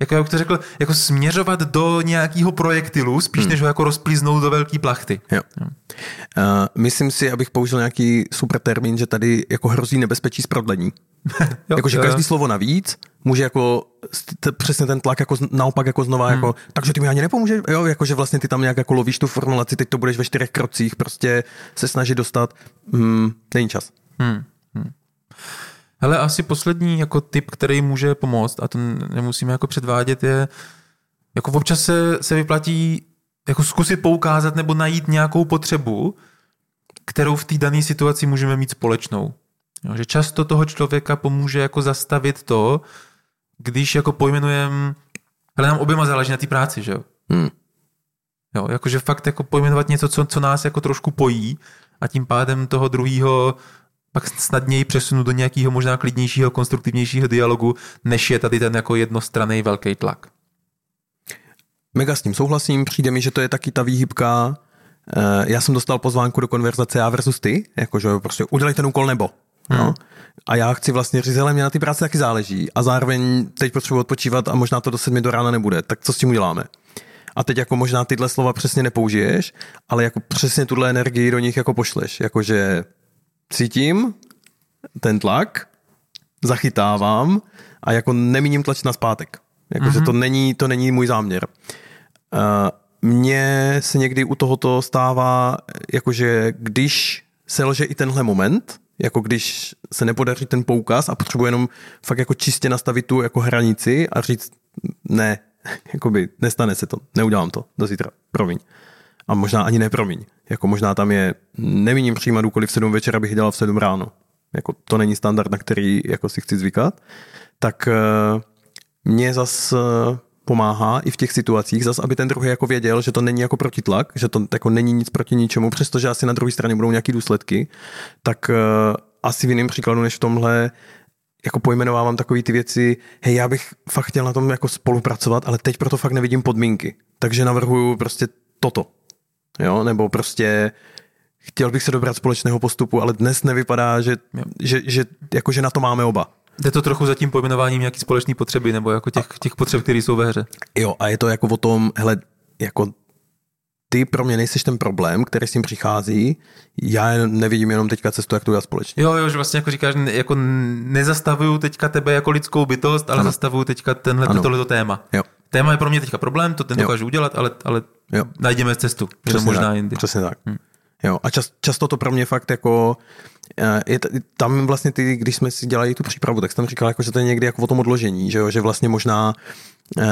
jako jak to řekl, jako směřovat do nějakého projektilu, spíš hmm. než ho jako rozplíznout do velké plachty. Jo. Uh, myslím si, abych použil nějaký super termín, že tady jako hrozí nebezpečí z prodlení. Jakože každý slovo navíc může jako t- přesně ten tlak jako naopak jako znova hmm. jako, takže ty mi ani nepomůžeš, jo, jakože vlastně ty tam nějak jako lovíš tu formulaci, teď to budeš ve čtyřech krocích, prostě se snažit dostat, hmm, není čas. Hmm. Hmm. Hele, asi poslední jako tip, který může pomoct, a to nemusíme jako předvádět, je jako občas se, se vyplatí jako zkusit poukázat nebo najít nějakou potřebu, kterou v té dané situaci můžeme mít společnou. Jo, že často toho člověka pomůže jako zastavit to, když jako pojmenujeme, ale nám oběma záleží na té práci, že jo? Hmm. Jo, jakože fakt jako pojmenovat něco, co, co nás jako trošku pojí a tím pádem toho druhého pak snadněji přesunu do nějakého možná klidnějšího, konstruktivnějšího dialogu, než je tady ten jako jednostranný velký tlak. Mega s tím souhlasím, přijde mi, že to je taky ta výhybka. Eh, já jsem dostal pozvánku do konverzace já versus ty, jakože prostě udělej ten úkol nebo. Hmm. No. A já chci vlastně říct, ale mě na ty práci taky záleží a zároveň teď potřebuji odpočívat a možná to do sedmi do rána nebude, tak co s tím uděláme? A teď jako možná tyhle slova přesně nepoužiješ, ale jako přesně tuhle energii do nich jako pošleš, jakože cítím ten tlak, zachytávám a jako nemíním tlač na zpátek. Jakože mm-hmm. to není, to není můj záměr. Uh, mně se někdy u tohoto stává, jakože když se lže i tenhle moment, jako když se nepodaří ten poukaz a potřebuji jenom fakt jako čistě nastavit tu jako hranici a říct ne, jakoby nestane se to, neudělám to do zítra, promiň. A možná ani ne promiň. Jako možná tam je, nemíním přijímat úkoly v 7 večer, abych dělal v 7 ráno. Jako to není standard, na který jako si chci zvykat. Tak uh, mě zas uh, pomáhá i v těch situacích, zas aby ten druhý jako věděl, že to není jako protitlak, že to jako není nic proti ničemu, přestože asi na druhé straně budou nějaké důsledky, tak uh, asi v jiném příkladu než v tomhle jako pojmenovávám takové ty věci, hej, já bych fakt chtěl na tom jako spolupracovat, ale teď proto fakt nevidím podmínky. Takže navrhuju prostě toto jo, nebo prostě chtěl bych se dobrat společného postupu, ale dnes nevypadá, že, že, že, jako, že na to máme oba. Jde to trochu za tím pojmenováním nějaký společné potřeby, nebo jako těch, těch potřeb, které jsou ve hře. Jo, a je to jako o tom, hele, jako ty pro mě nejseš ten problém, který s tím přichází, já nevidím jenom teďka cestu, jak to udělat společně. Jo, jo, že vlastně jako říkáš, jako nezastavuju teďka tebe jako lidskou bytost, ale ano. zastavuju teďka tenhle, tohleto téma. Jo. Téma je pro mě teďka problém, to ten jo. dokážu udělat, ale, ale jo. najdeme cestu. Přesně možná tak, jindy. Přesně tak. Hm. Jo, a čas, často to pro mě fakt jako, eh, je, tam vlastně ty, když jsme si dělali tu přípravu, tak jsem říkal, jako, že to je někdy jako o tom odložení, že, jo, že vlastně možná uh,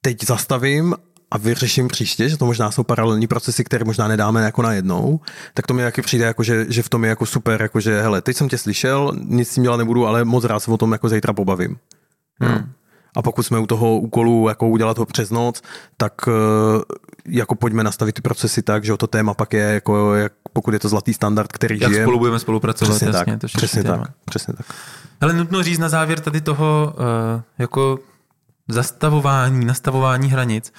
teď zastavím a vyřeším příště, že to možná jsou paralelní procesy, které možná nedáme jako na jednou, tak to mi taky přijde, jako, že, že v tom je jako super, jako, že hele, teď jsem tě slyšel, nic s tím dělat nebudu, ale moc rád se o tom jako zítra pobavím. Hmm. A pokud jsme u toho úkolu jako udělat ho přes noc, tak eh, jako pojďme nastavit ty procesy tak, že o to téma pak je, jako, jak, pokud je to zlatý standard, který Jak žije. spolu budeme spolupracovat, přesně jasně, tak, to přesně tak, přesně tak. Ale nutno říct na závěr tady toho uh, jako zastavování, nastavování hranic,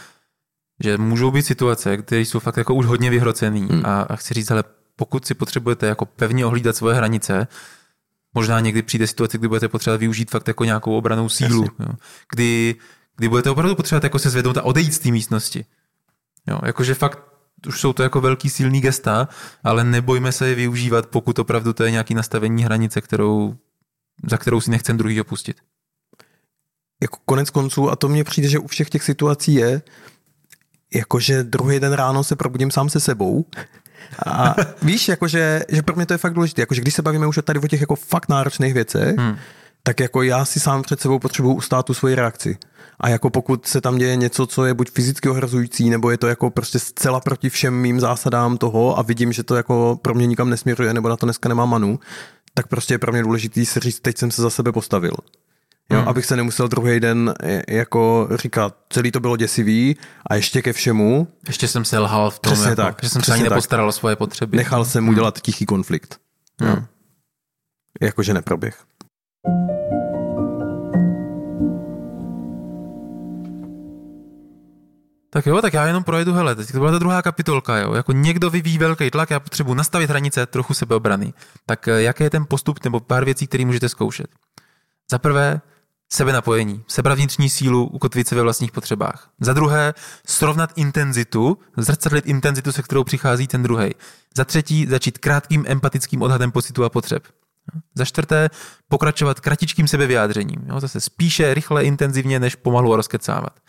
že můžou být situace, které jsou fakt jako už hodně vyhrocený hmm. a, a chci říct, ale pokud si potřebujete jako pevně ohlídat svoje hranice, možná někdy přijde situace, kdy budete potřebovat využít fakt jako nějakou obranou sílu, jo. Kdy, kdy budete opravdu potřebovat jako se zvednout a odejít z té místnosti. Jo, jakože fakt už jsou to jako velký silný gesta, ale nebojme se je využívat, pokud opravdu to je nějaký nastavení hranice, kterou, za kterou si nechcem druhý opustit. Jako konec konců, a to mně přijde, že u všech těch situací je, jakože druhý den ráno se probudím sám se sebou A víš, jakože, že pro mě to je fakt důležité, jakože když se bavíme už tady o těch jako fakt náročných věcech, hmm. tak jako já si sám před sebou potřebuji ustát tu svoji reakci. A jako pokud se tam děje něco, co je buď fyzicky ohrozující, nebo je to jako prostě zcela proti všem mým zásadám toho a vidím, že to jako pro mě nikam nesměruje, nebo na to dneska nemám manu, tak prostě je pro mě důležitý si říct, teď jsem se za sebe postavil. Jo, hmm. abych se nemusel druhý den jako říkat, celý to bylo děsivý a ještě ke všemu. Ještě jsem se lhal v tom, Přesně jako, tak, že jsem se ani tak. nepostaral o svoje potřeby. Nechal jsem udělat tichý konflikt. Jo. Hmm. Jakože neproběh. Tak jo, tak já jenom projedu, hele, teď to byla ta druhá kapitolka, jo, jako někdo vyvíjí velký tlak, já potřebuji nastavit hranice, trochu sebeobrany. Tak eh, jaký je ten postup nebo pár věcí, které můžete zkoušet? Za prvé, sebenapojení, sebrat vnitřní sílu, ukotvit se ve vlastních potřebách. Za druhé, srovnat intenzitu, zrcadlit intenzitu, se kterou přichází ten druhý. Za třetí, začít krátkým empatickým odhadem pocitu a potřeb. Za čtvrté, pokračovat kratičkým sebevyjádřením. Jo, zase spíše rychle, intenzivně, než pomalu a rozkecávat.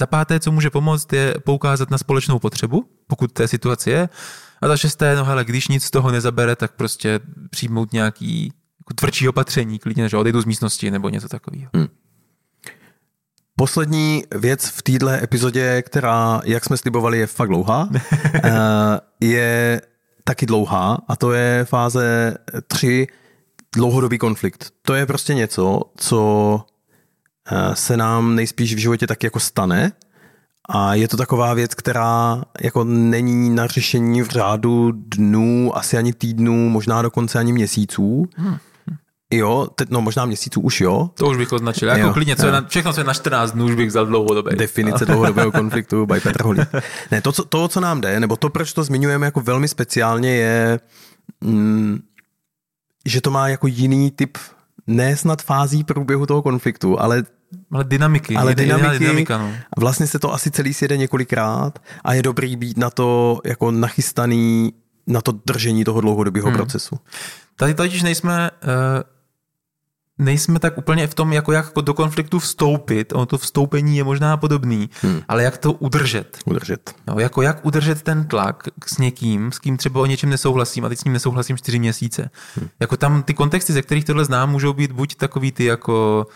Za páté, co může pomoct, je poukázat na společnou potřebu, pokud té situaci je. A za šesté, no hele, když nic z toho nezabere, tak prostě přijmout nějaký jako tvrdší opatření, klidně, že odejdu z místnosti nebo něco takového. Hmm. Poslední věc v této epizodě, která, jak jsme slibovali, je fakt dlouhá, eh, je taky dlouhá a to je fáze 3 dlouhodobý konflikt. To je prostě něco, co eh, se nám nejspíš v životě tak jako stane a je to taková věc, která jako není na řešení v řádu dnů, asi ani týdnů, možná dokonce ani měsíců. Hmm. Jo, teď, no možná měsíců už jo. To už bych označil. Jako Jo, klidně, co je na, všechno, co je na 14 dnů, už bych vzal dlouhodobě. Definice dlouhodobého konfliktu by Petr Holý. Ne, to, co, to, co nám jde, nebo to, proč to zmiňujeme jako velmi speciálně, je, mm, že to má jako jiný typ, ne snad fází průběhu toho konfliktu, ale Ale dynamiky. ale dynamiky, dynamika, no. a vlastně se to asi celý sjede několikrát a je dobrý být na to jako nachystaný na to držení toho dlouhodobého hmm. procesu. Tady totiž nejsme, uh, nejsme tak úplně v tom, jako jak do konfliktu vstoupit. Ono to vstoupení je možná podobný, hmm. ale jak to udržet. Udržet. No, jako jak udržet ten tlak s někým, s kým třeba o něčem nesouhlasím a teď s ním nesouhlasím čtyři měsíce. Hmm. Jako tam ty kontexty, ze kterých tohle znám, můžou být buď takový ty jako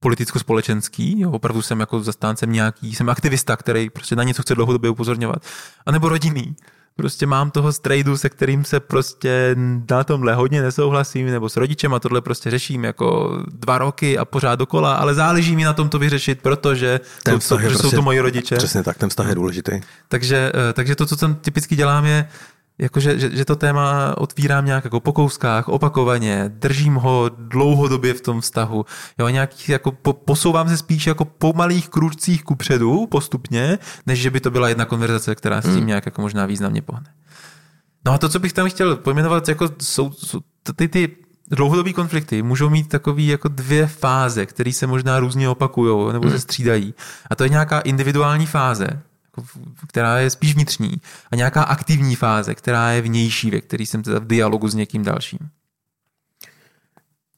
politicko-společenský, jo, opravdu jsem jako zastáncem nějaký, jsem aktivista, který prostě na něco chce dlouhodobě upozorňovat, anebo rodinný. Prostě mám toho strejdu, se kterým se prostě na tomhle hodně nesouhlasím, nebo s rodičem a tohle prostě řeším jako dva roky a pořád dokola, ale záleží mi na tom to vyřešit, protože, Ten to, vztah je protože jsou prostě- to moji rodiče. Přesně tak, ten vztah je důležitý. Takže, eh, takže to, co tam typicky dělám, je, jako že, že, že to téma otvírám nějak jako po kouskách, opakovaně, držím ho dlouhodobě v tom vztahu, jo, nějak jako po, posouvám se spíš jako po malých kručcích kupředu postupně, než že by to byla jedna konverzace, která s tím nějak jako možná významně pohne. No a to, co bych tam chtěl pojmenovat, jako jsou, jsou ty, ty dlouhodobý konflikty můžou mít takový jako dvě fáze, které se možná různě opakují nebo se střídají. A to je nějaká individuální fáze, která je spíš vnitřní, a nějaká aktivní fáze, která je vnější, ve který jsem teda v dialogu s někým dalším.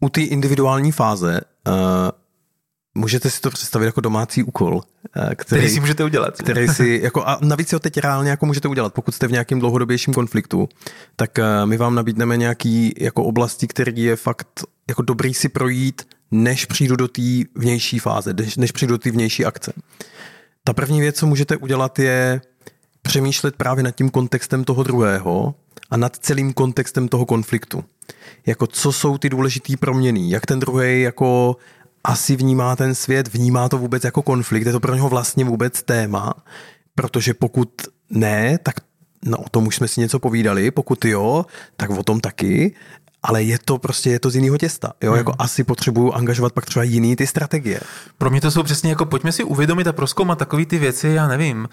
U té individuální fáze uh, můžete si to představit jako domácí úkol, uh, který, Který si můžete udělat. který si, jako, a navíc si ho teď reálně jako můžete udělat, pokud jste v nějakém dlouhodobějším konfliktu, tak uh, my vám nabídneme nějaký jako oblasti, který je fakt jako dobrý si projít, než přijdu do té vnější fáze, než, než přijdu do té vnější akce. Ta první věc, co můžete udělat, je přemýšlet právě nad tím kontextem toho druhého a nad celým kontextem toho konfliktu. Jako co jsou ty důležitý proměny, jak ten druhý jako asi vnímá ten svět, vnímá to vůbec jako konflikt, je to pro něho vlastně vůbec téma, protože pokud ne, tak no, o tom už jsme si něco povídali, pokud jo, tak o tom taky, ale je to prostě, je to z jiného těsta. Jo? Hmm. Jako asi potřebuju angažovat pak třeba jiný ty strategie. Pro mě to jsou přesně jako pojďme si uvědomit a proskoumat takové ty věci, já nevím.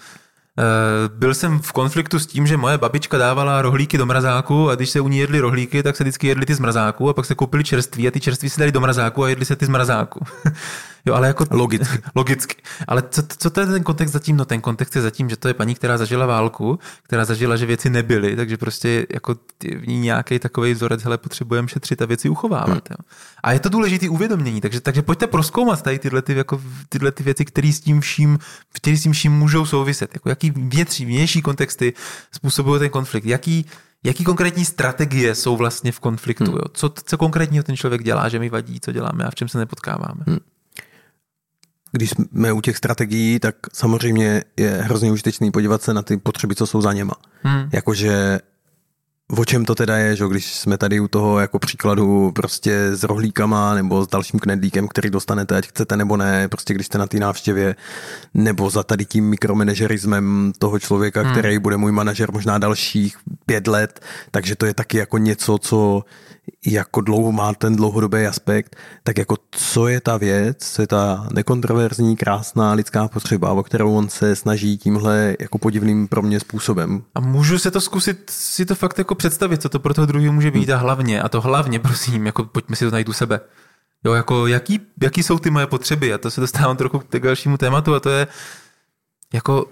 Eh, Byl jsem v konfliktu s tím, že moje babička dávala rohlíky do mrazáku a když se u ní jedly rohlíky, tak se vždycky jedly ty z mrazáku a pak se koupili čerství a ty čerství se dali do mrazáku a jedli se ty z mrazáku. jo, ale jako... Logicky. Logicky. Ale co, co to je ten kontext zatím? No ten kontext je zatím, že to je paní, která zažila válku, která zažila, že věci nebyly, takže prostě jako v ní nějaký takový vzorec, hele, potřebujeme šetřit a věci uchovávat. Hmm. Jo. A je to důležité uvědomění, takže, takže pojďte proskoumat tady tyhle, ty, jako, tyhle ty věci, které s tím vším, které s tím vším můžou souviset. Jako jaký jaký větší, vnější kontexty způsobují ten konflikt, jaký, jaký konkrétní strategie jsou vlastně v konfliktu, hmm. jo? Co, co konkrétního ten člověk dělá, že mi vadí, co děláme a v čem se nepotkáváme. Hmm. Když jsme u těch strategií, tak samozřejmě je hrozně užitečný podívat se na ty potřeby, co jsou za něma. Hmm. Jakože O čem to teda je, že když jsme tady u toho jako příkladu prostě s rohlíkama nebo s dalším knedlíkem, který dostanete, ať chcete nebo ne, prostě když jste na té návštěvě, nebo za tady tím mikromanažerismem toho člověka, hmm. který bude můj manažer možná dalších pět let, takže to je taky jako něco, co jako dlouho má ten dlouhodobý aspekt, tak jako co je ta věc, co je ta nekontroverzní, krásná lidská potřeba, o kterou on se snaží tímhle jako podivným pro mě způsobem. A můžu se to zkusit si to fakt jako představit, co to pro toho druhého může být a hlavně, a to hlavně, prosím, jako pojďme si to najít u sebe. Jo, jako jaký, jaký jsou ty moje potřeby a to se dostávám trochu k dalšímu tématu a to je jako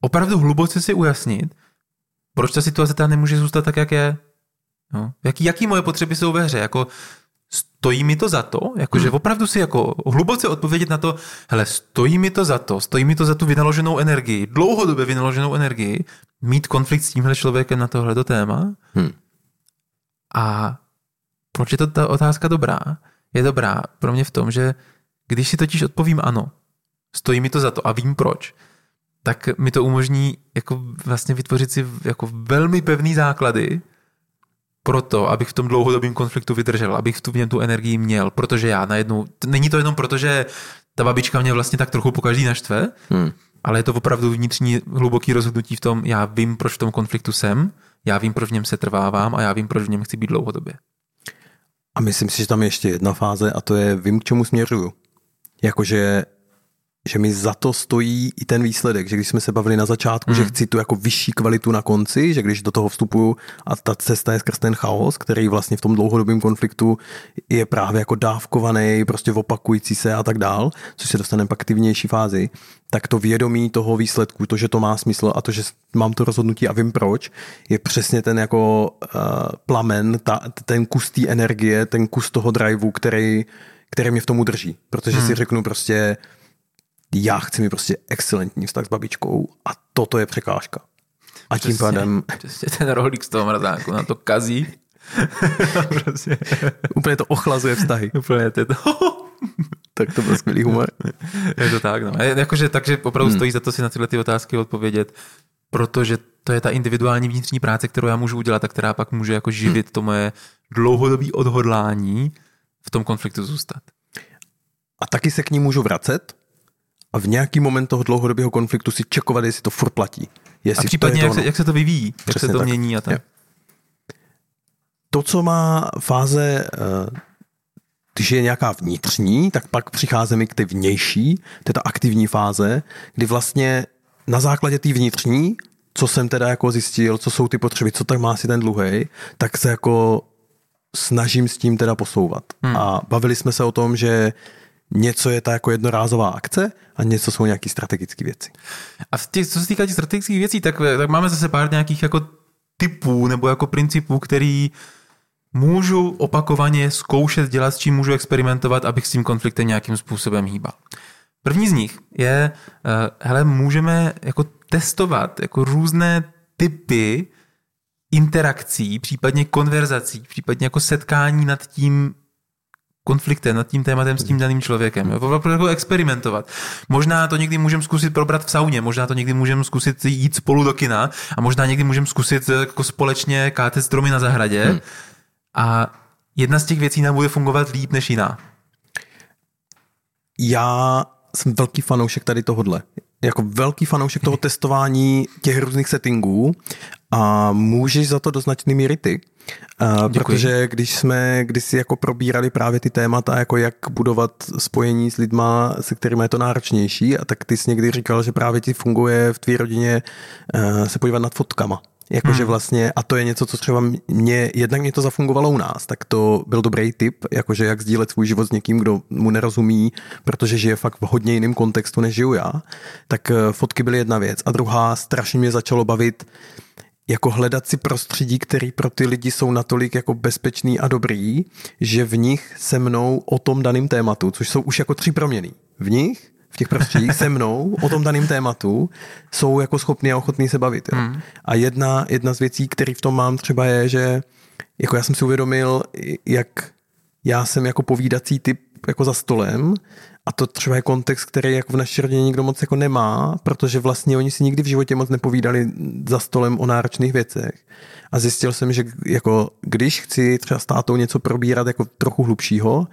opravdu hluboce si ujasnit, proč ta situace ta nemůže zůstat tak, jak je. No. Jaký, jaký moje potřeby jsou ve hře? Jako, stojí mi to za to? Jako, hmm. že opravdu si jako hluboce odpovědět na to, hele, stojí mi to za to, stojí mi to za tu vynaloženou energii, dlouhodobě vynaloženou energii, mít konflikt s tímhle člověkem na tohleto téma? Hmm. A proč je to ta otázka dobrá? Je dobrá pro mě v tom, že když si totiž odpovím ano, stojí mi to za to a vím proč, tak mi to umožní jako vlastně vytvořit si jako velmi pevný základy, proto, abych v tom dlouhodobém konfliktu vydržel, abych v tu, v něm tu energii měl, protože já najednou, není to jenom proto, že ta babička mě vlastně tak trochu po každý naštve, hmm. ale je to opravdu vnitřní hluboký rozhodnutí v tom, já vím, proč v tom konfliktu jsem, já vím, proč v něm se trvávám a já vím, proč v něm chci být dlouhodobě. A myslím si, že tam je ještě jedna fáze a to je vím, k čemu směřuju. Jakože že mi za to stojí i ten výsledek, že když jsme se bavili na začátku, mm. že hmm. chci tu jako vyšší kvalitu na konci, že když do toho vstupuju a ta cesta je skrz ten chaos, který vlastně v tom dlouhodobém konfliktu je právě jako dávkovaný, prostě opakující se a tak dál, což se dostane pak k ty vnější fázi, tak to vědomí toho výsledku, to, že to má smysl a to, že mám to rozhodnutí a vím proč, je přesně ten jako uh, plamen, ta, ten kus té energie, ten kus toho driveu, který, který mě v tom udrží. Protože hmm. si řeknu prostě, já chci mít prostě excelentní vztah s babičkou a toto je překážka. A tím přesně, pádem... Přesně ten rohlík z toho mrazáku na to kazí. prostě. Úplně to ochlazuje vztahy. Úplně to je to... tak to byl skvělý humor. je to tak, no. Jakože, takže opravdu hmm. stojí za to si na tyhle ty otázky odpovědět, protože to je ta individuální vnitřní práce, kterou já můžu udělat a která pak může jako živit hmm. to moje dlouhodobé odhodlání v tom konfliktu zůstat. A taky se k ní můžu vracet, a v nějaký moment toho dlouhodobého konfliktu si čekovat, jestli to furt platí. Jestli a případně, to jak, se, jak se to vyvíjí, Přesně jak se to tak. mění a tak. Je. To, co má fáze, eh, když je nějaká vnitřní, tak pak přicházíme k té vnější, to je ta aktivní fáze, kdy vlastně na základě té vnitřní, co jsem teda jako zjistil, co jsou ty potřeby, co tak má si ten dluhej, tak se jako snažím s tím teda posouvat. Hmm. A bavili jsme se o tom, že něco je ta jako jednorázová akce a něco jsou nějaké strategické věci. A těch, co se týká těch strategických věcí, tak, tak máme zase pár nějakých jako typů nebo jako principů, který můžu opakovaně zkoušet dělat, s čím můžu experimentovat, abych s tím konfliktem nějakým způsobem hýbal. První z nich je, uh, hele, můžeme jako testovat jako různé typy interakcí, případně konverzací, případně jako setkání nad tím, konfliktem nad tím tématem s tím daným člověkem. Opravdu jako experimentovat. Možná to někdy můžeme zkusit probrat v sauně, možná to někdy můžeme zkusit jít spolu do kina a možná někdy můžeme zkusit jako společně kátet stromy na zahradě hmm. a jedna z těch věcí nám bude fungovat líp než jiná. Já jsem velký fanoušek tady tohodle. Jako velký fanoušek toho testování těch různých settingů a můžeš za to do značné míry ty. Uh, protože když jsme kdysi jako probírali právě ty témata, jako jak budovat spojení s lidma, se kterými je to náročnější, a tak ty jsi někdy říkal, že právě ti funguje v tvý rodině uh, se podívat nad fotkama. Jakože hmm. vlastně, a to je něco, co třeba mě, jednak mě to zafungovalo u nás, tak to byl dobrý tip, jakože jak sdílet svůj život s někým, kdo mu nerozumí, protože žije fakt v hodně jiném kontextu, než žiju já, tak uh, fotky byly jedna věc. A druhá, strašně mě začalo bavit, jako hledat si prostředí, který pro ty lidi jsou natolik jako bezpečný a dobrý, že v nich se mnou o tom daném tématu, což jsou už jako tři proměny. V nich, v těch prostředích se mnou o tom daném tématu jsou jako schopní a ochotní se bavit. Jo. Hmm. A jedna, jedna z věcí, které v tom mám třeba je, že jako já jsem si uvědomil, jak já jsem jako povídací typ jako za stolem a to třeba je kontext, který jako v naší rodině nikdo moc jako nemá, protože vlastně oni si nikdy v životě moc nepovídali za stolem o náročných věcech. A zjistil jsem, že jako když chci třeba s tátou něco probírat jako trochu hlubšího,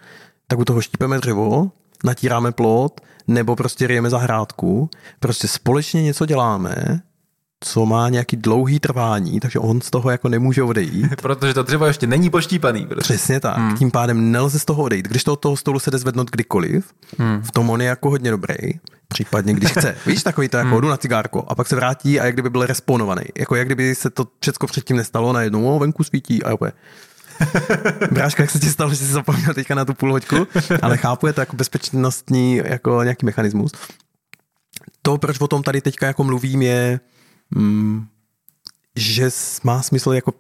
tak u toho štípeme dřevo, natíráme plot, nebo prostě ryjeme zahrádku. Prostě společně něco děláme co má nějaký dlouhý trvání, takže on z toho jako nemůže odejít. Protože to dřevo ještě není poštípaný. Prostě. Přesně tak. Hmm. Tím pádem nelze z toho odejít. Když to od toho stolu se jde zvednout kdykoliv, hmm. v tom on je jako hodně dobrý. Případně, když chce. Víš, takový to jako hmm. jdu na cigárko a pak se vrátí a jak kdyby byl responovaný. Jako jak kdyby se to všechno předtím nestalo, najednou o, venku svítí a opět. Bráška, jak se ti stalo, že jsi zapomněl teďka na tu půl hoďku, ale chápu, je to jako bezpečnostní jako nějaký mechanismus. To, proč o tom tady teďka jako mluvím, je, mm, že má smysl jako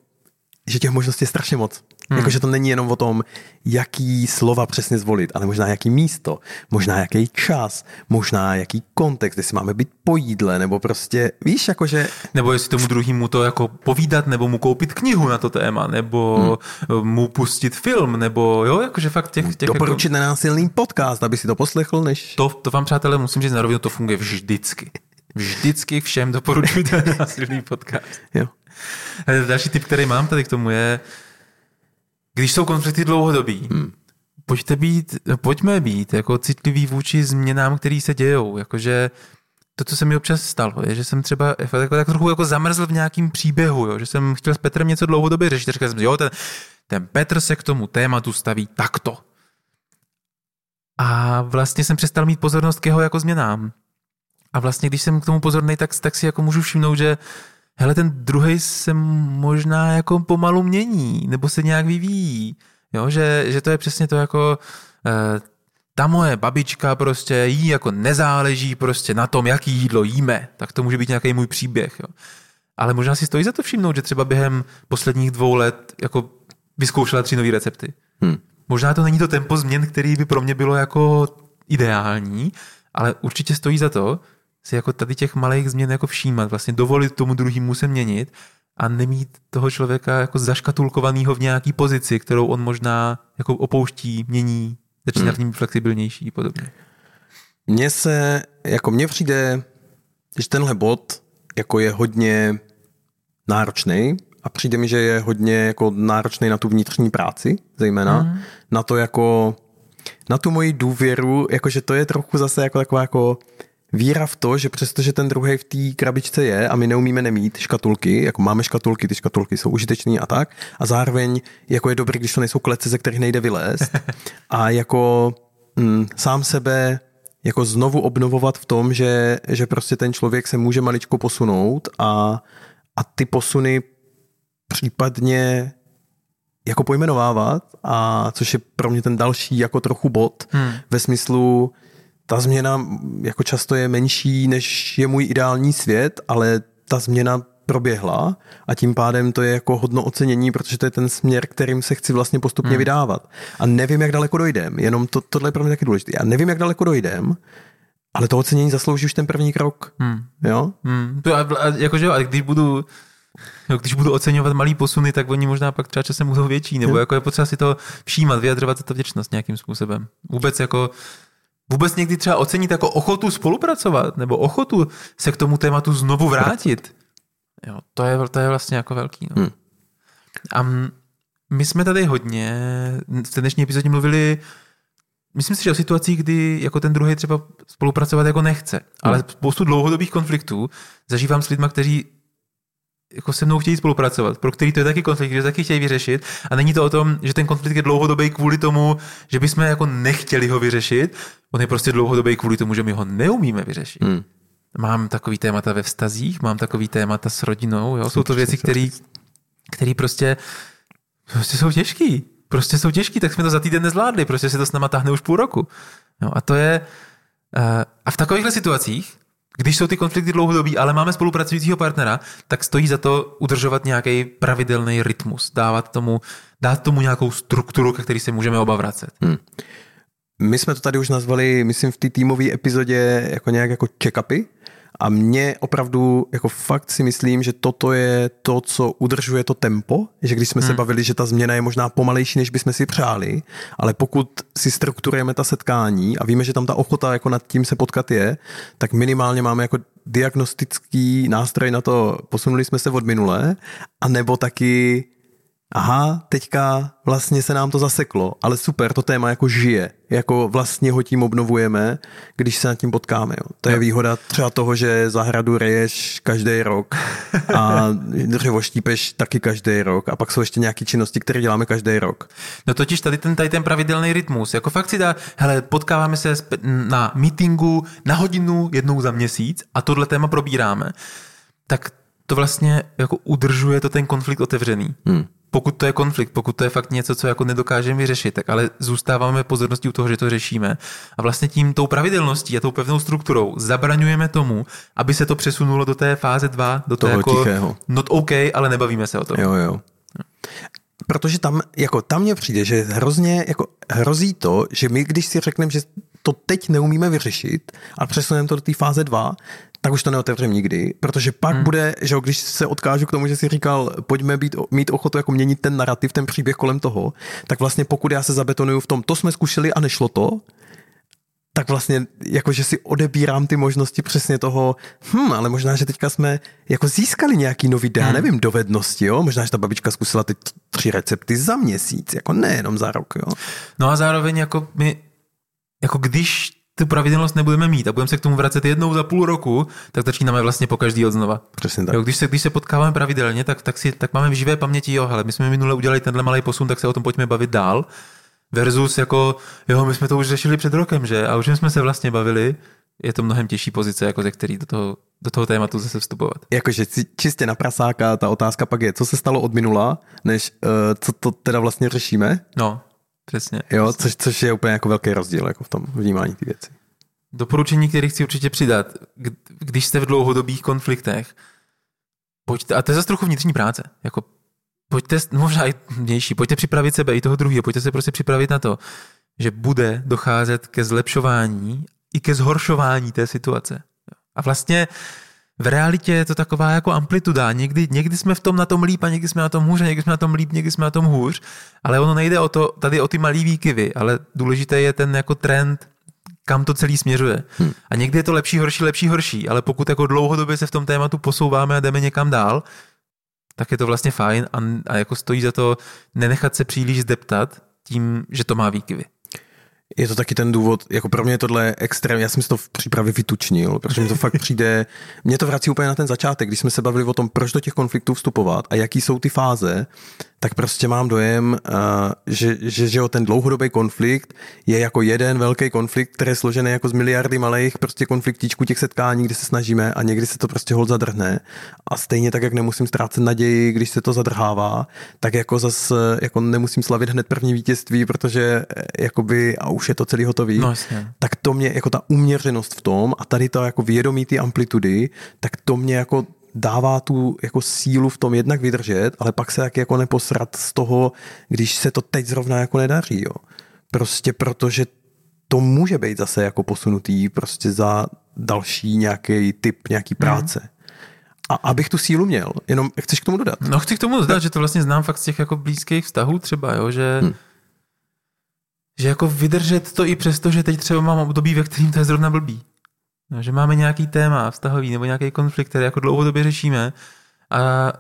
že těch možností je strašně moc. Hmm. Jako, že to není jenom o tom, jaký slova přesně zvolit, ale možná jaký místo, možná jaký čas, možná jaký kontext, jestli máme být po jídle, nebo prostě, víš, jakože... Nebo jestli tomu druhému to jako povídat, nebo mu koupit knihu na to téma, nebo hmm. mu pustit film, nebo jo, jakože fakt těch... těch Doporučit jako... nenásilný podcast, aby si to poslechl, než... To, to vám, přátelé, musím říct na rovinu, to funguje vždycky. Vždycky všem doporučujte násilný podcast. Jo. Další tip, který mám tady k tomu je, když jsou konflikty dlouhodobí, hmm. pojďte být, pojďme být jako citliví vůči změnám, které se dějou. Jakože to, co se mi občas stalo, je, že jsem třeba jako, tak trochu jako zamrzl v nějakým příběhu, jo, že jsem chtěl s Petrem něco dlouhodobě řešit. Říkal jsem, jo, ten, ten Petr se k tomu tématu staví takto. A vlastně jsem přestal mít pozornost k jeho jako změnám. A vlastně, když jsem k tomu pozorný, tak, tak si jako můžu všimnout, že hele, ten druhý se možná jako pomalu mění, nebo se nějak vyvíjí. Jo, že, že to je přesně to jako eh, ta moje babička prostě jí jako nezáleží prostě na tom, jaký jídlo jíme, tak to může být nějaký můj příběh. Jo. Ale možná si stojí za to všimnout, že třeba během posledních dvou let jako vyzkoušela tři nové recepty. Hmm. Možná to není to tempo změn, který by pro mě bylo jako ideální, ale určitě stojí za to, si jako tady těch malých změn jako všímat, vlastně dovolit tomu druhému se měnit a nemít toho člověka jako zaškatulkovaného v nějaký pozici, kterou on možná jako opouští, mění, začíná v ním flexibilnější a podobně. Mně se, jako mně přijde, když tenhle bod jako je hodně náročný a přijde mi, že je hodně jako náročný na tu vnitřní práci, zejména, mm. na to jako, na tu moji důvěru, jakože to je trochu zase jako taková jako víra v to, že přestože ten druhý v té krabičce je a my neumíme nemít škatulky, jako máme škatulky, ty škatulky jsou užitečné a tak, a zároveň jako je dobrý, když to nejsou klece, ze kterých nejde vylézt a jako mm, sám sebe jako znovu obnovovat v tom, že, že prostě ten člověk se může maličko posunout a, a ty posuny případně jako pojmenovávat a což je pro mě ten další jako trochu bod hmm. ve smyslu, ta změna jako často je menší, než je můj ideální svět, ale ta změna proběhla a tím pádem to je jako hodno ocenění, protože to je ten směr, kterým se chci vlastně postupně hmm. vydávat. A nevím, jak daleko dojdem, jenom to, tohle je pro mě taky důležité. Já nevím, jak daleko dojdem, ale to ocenění zaslouží už ten první krok. Hmm. Jo? Hmm. To, a, a, jakože a když budu Jo, když budu oceňovat malý posuny, tak oni možná pak třeba časem budou větší, nebo jako je potřeba si to všímat, vyjadřovat to vděčnost nějakým způsobem. Vůbec jako vůbec někdy třeba ocenit jako ochotu spolupracovat nebo ochotu se k tomu tématu znovu vrátit. Jo, to je, to je vlastně jako velký. No. Hmm. A my jsme tady hodně v té dnešní epizodě mluvili myslím si, že o situacích, kdy jako ten druhý třeba spolupracovat jako nechce, ale hmm. spoustu dlouhodobých konfliktů zažívám s lidmi, kteří jako se mnou chtějí spolupracovat, pro který to je taky konflikt, že taky chtějí vyřešit a není to o tom, že ten konflikt je dlouhodobý kvůli tomu, že bychom jako nechtěli ho vyřešit, on je prostě dlouhodobý kvůli tomu, že my ho neumíme vyřešit. Hmm. Mám takový témata ve vztazích, mám takový témata s rodinou, jo? jsou to věci, které prostě, prostě jsou těžký. Prostě jsou těžký, tak jsme to za týden nezvládli, prostě se to s náma tahne už půl roku. No a to je, uh, a v takovýchhle situacích když jsou ty konflikty dlouhodobí, ale máme spolupracujícího partnera, tak stojí za to udržovat nějaký pravidelný rytmus, dávat tomu, dát tomu nějakou strukturu, ke který se můžeme oba vracet. Hmm. my jsme to tady už nazvali, myslím, v té týmové epizodě jako nějak jako check-upy, a mě opravdu, jako fakt si myslím, že toto je to, co udržuje to tempo, že když jsme hmm. se bavili, že ta změna je možná pomalejší, než bychom si přáli, ale pokud si strukturujeme ta setkání a víme, že tam ta ochota jako nad tím se potkat je, tak minimálně máme jako diagnostický nástroj na to, posunuli jsme se od minulé, a nebo taky aha, teďka vlastně se nám to zaseklo, ale super, to téma jako žije, jako vlastně ho tím obnovujeme, když se nad tím potkáme. Jo. To je výhoda třeba toho, že zahradu reješ každý rok a dřevo štípeš taky každý rok a pak jsou ještě nějaké činnosti, které děláme každý rok. No totiž tady ten, tady ten pravidelný rytmus, jako fakt si dá, hele, potkáváme se na meetingu na hodinu jednou za měsíc a tohle téma probíráme, tak to vlastně jako udržuje to ten konflikt otevřený. Hmm pokud to je konflikt, pokud to je fakt něco, co jako nedokážeme vyřešit, tak ale zůstáváme pozorností u toho, že to řešíme. A vlastně tím, tou pravidelností a tou pevnou strukturou zabraňujeme tomu, aby se to přesunulo do té fáze 2, do toho jako tichého. not OK, ale nebavíme se o tom. Jo, jo. Protože tam, jako tam mně přijde, že hrozně, jako hrozí to, že my, když si řekneme, že to teď neumíme vyřešit a přesuneme to do té fáze 2, tak už to neotevřem nikdy, protože pak hmm. bude, že když se odkážu k tomu, že si říkal, pojďme být, mít ochotu jako měnit ten narrativ, ten příběh kolem toho, tak vlastně pokud já se zabetonuju v tom, to jsme zkušili a nešlo to, tak vlastně jakože si odebírám ty možnosti přesně toho, hm, ale možná, že teďka jsme jako získali nějaký nový, já hmm. nevím, dovednosti, jo? Možná, že ta babička zkusila ty tři recepty za měsíc, jako nejenom za rok, jo? No a zároveň jako my, jako když tu pravidelnost nebudeme mít a budeme se k tomu vracet jednou za půl roku, tak začínáme vlastně po každý od znova. Přesně tak. Jo, když, se, když se potkáváme pravidelně, tak, tak, si, tak máme v živé paměti, jo, hele, my jsme minule udělali tenhle malý posun, tak se o tom pojďme bavit dál. Versus jako, jo, my jsme to už řešili před rokem, že? A už jsme se vlastně bavili, je to mnohem těžší pozice, jako ze který do toho, do toho tématu zase vstupovat. Jakože čistě na prasáka, ta otázka pak je, co se stalo od minula, než uh, co to teda vlastně řešíme. No, Přesně. Jo, což, což je úplně jako velký rozdíl jako v tom vnímání ty věci. Doporučení, které chci určitě přidat, když jste v dlouhodobých konfliktech, pojďte, a to je zase trochu vnitřní práce, jako pojďte, no možná i vnější, pojďte připravit sebe i toho druhého, pojďte se prostě připravit na to, že bude docházet ke zlepšování i ke zhoršování té situace. A vlastně v realitě je to taková jako amplituda. Někdy, někdy jsme v tom na tom líp a někdy jsme na tom hůř, někdy jsme na tom líp, někdy jsme na tom hůř, ale ono nejde o to, tady o ty malý výkyvy, ale důležité je ten jako trend, kam to celý směřuje. Hmm. A někdy je to lepší, horší, lepší, horší, ale pokud jako dlouhodobě se v tom tématu posouváme a jdeme někam dál, tak je to vlastně fajn a, a jako stojí za to nenechat se příliš zdeptat tím, že to má výkyvy. Je to taky ten důvod, jako pro mě je tohle extrém, já jsem si to v přípravě vytučnil, protože mi to fakt přijde, mě to vrací úplně na ten začátek, když jsme se bavili o tom, proč do těch konfliktů vstupovat a jaký jsou ty fáze, tak prostě mám dojem, uh, že, že, že ten dlouhodobý konflikt je jako jeden velký konflikt, který je složený jako z miliardy malých prostě konfliktíčků těch setkání, kde se snažíme a někdy se to prostě hol zadrhne. A stejně tak, jak nemusím ztrácet naději, když se to zadrhává, tak jako zase jako nemusím slavit hned první vítězství, protože eh, jakoby a už je to celý hotový. No, tak to mě jako ta uměřenost v tom a tady to jako vědomí ty amplitudy, tak to mě jako dává tu jako sílu v tom jednak vydržet, ale pak se tak jako neposrat z toho, když se to teď zrovna jako nedaří, jo. Prostě protože to může být zase jako posunutý prostě za další nějaký typ nějaký mhm. práce. Mm. A abych tu sílu měl, jenom chceš k tomu dodat? No chci k tomu dodat, že to vlastně znám fakt z těch jako blízkých vztahů třeba, jo, že hmm. že jako vydržet to i přesto, že teď třeba mám období, ve kterým to je zrovna blbý. No, že máme nějaký téma vztahový nebo nějaký konflikt, který jako dlouhodobě řešíme a,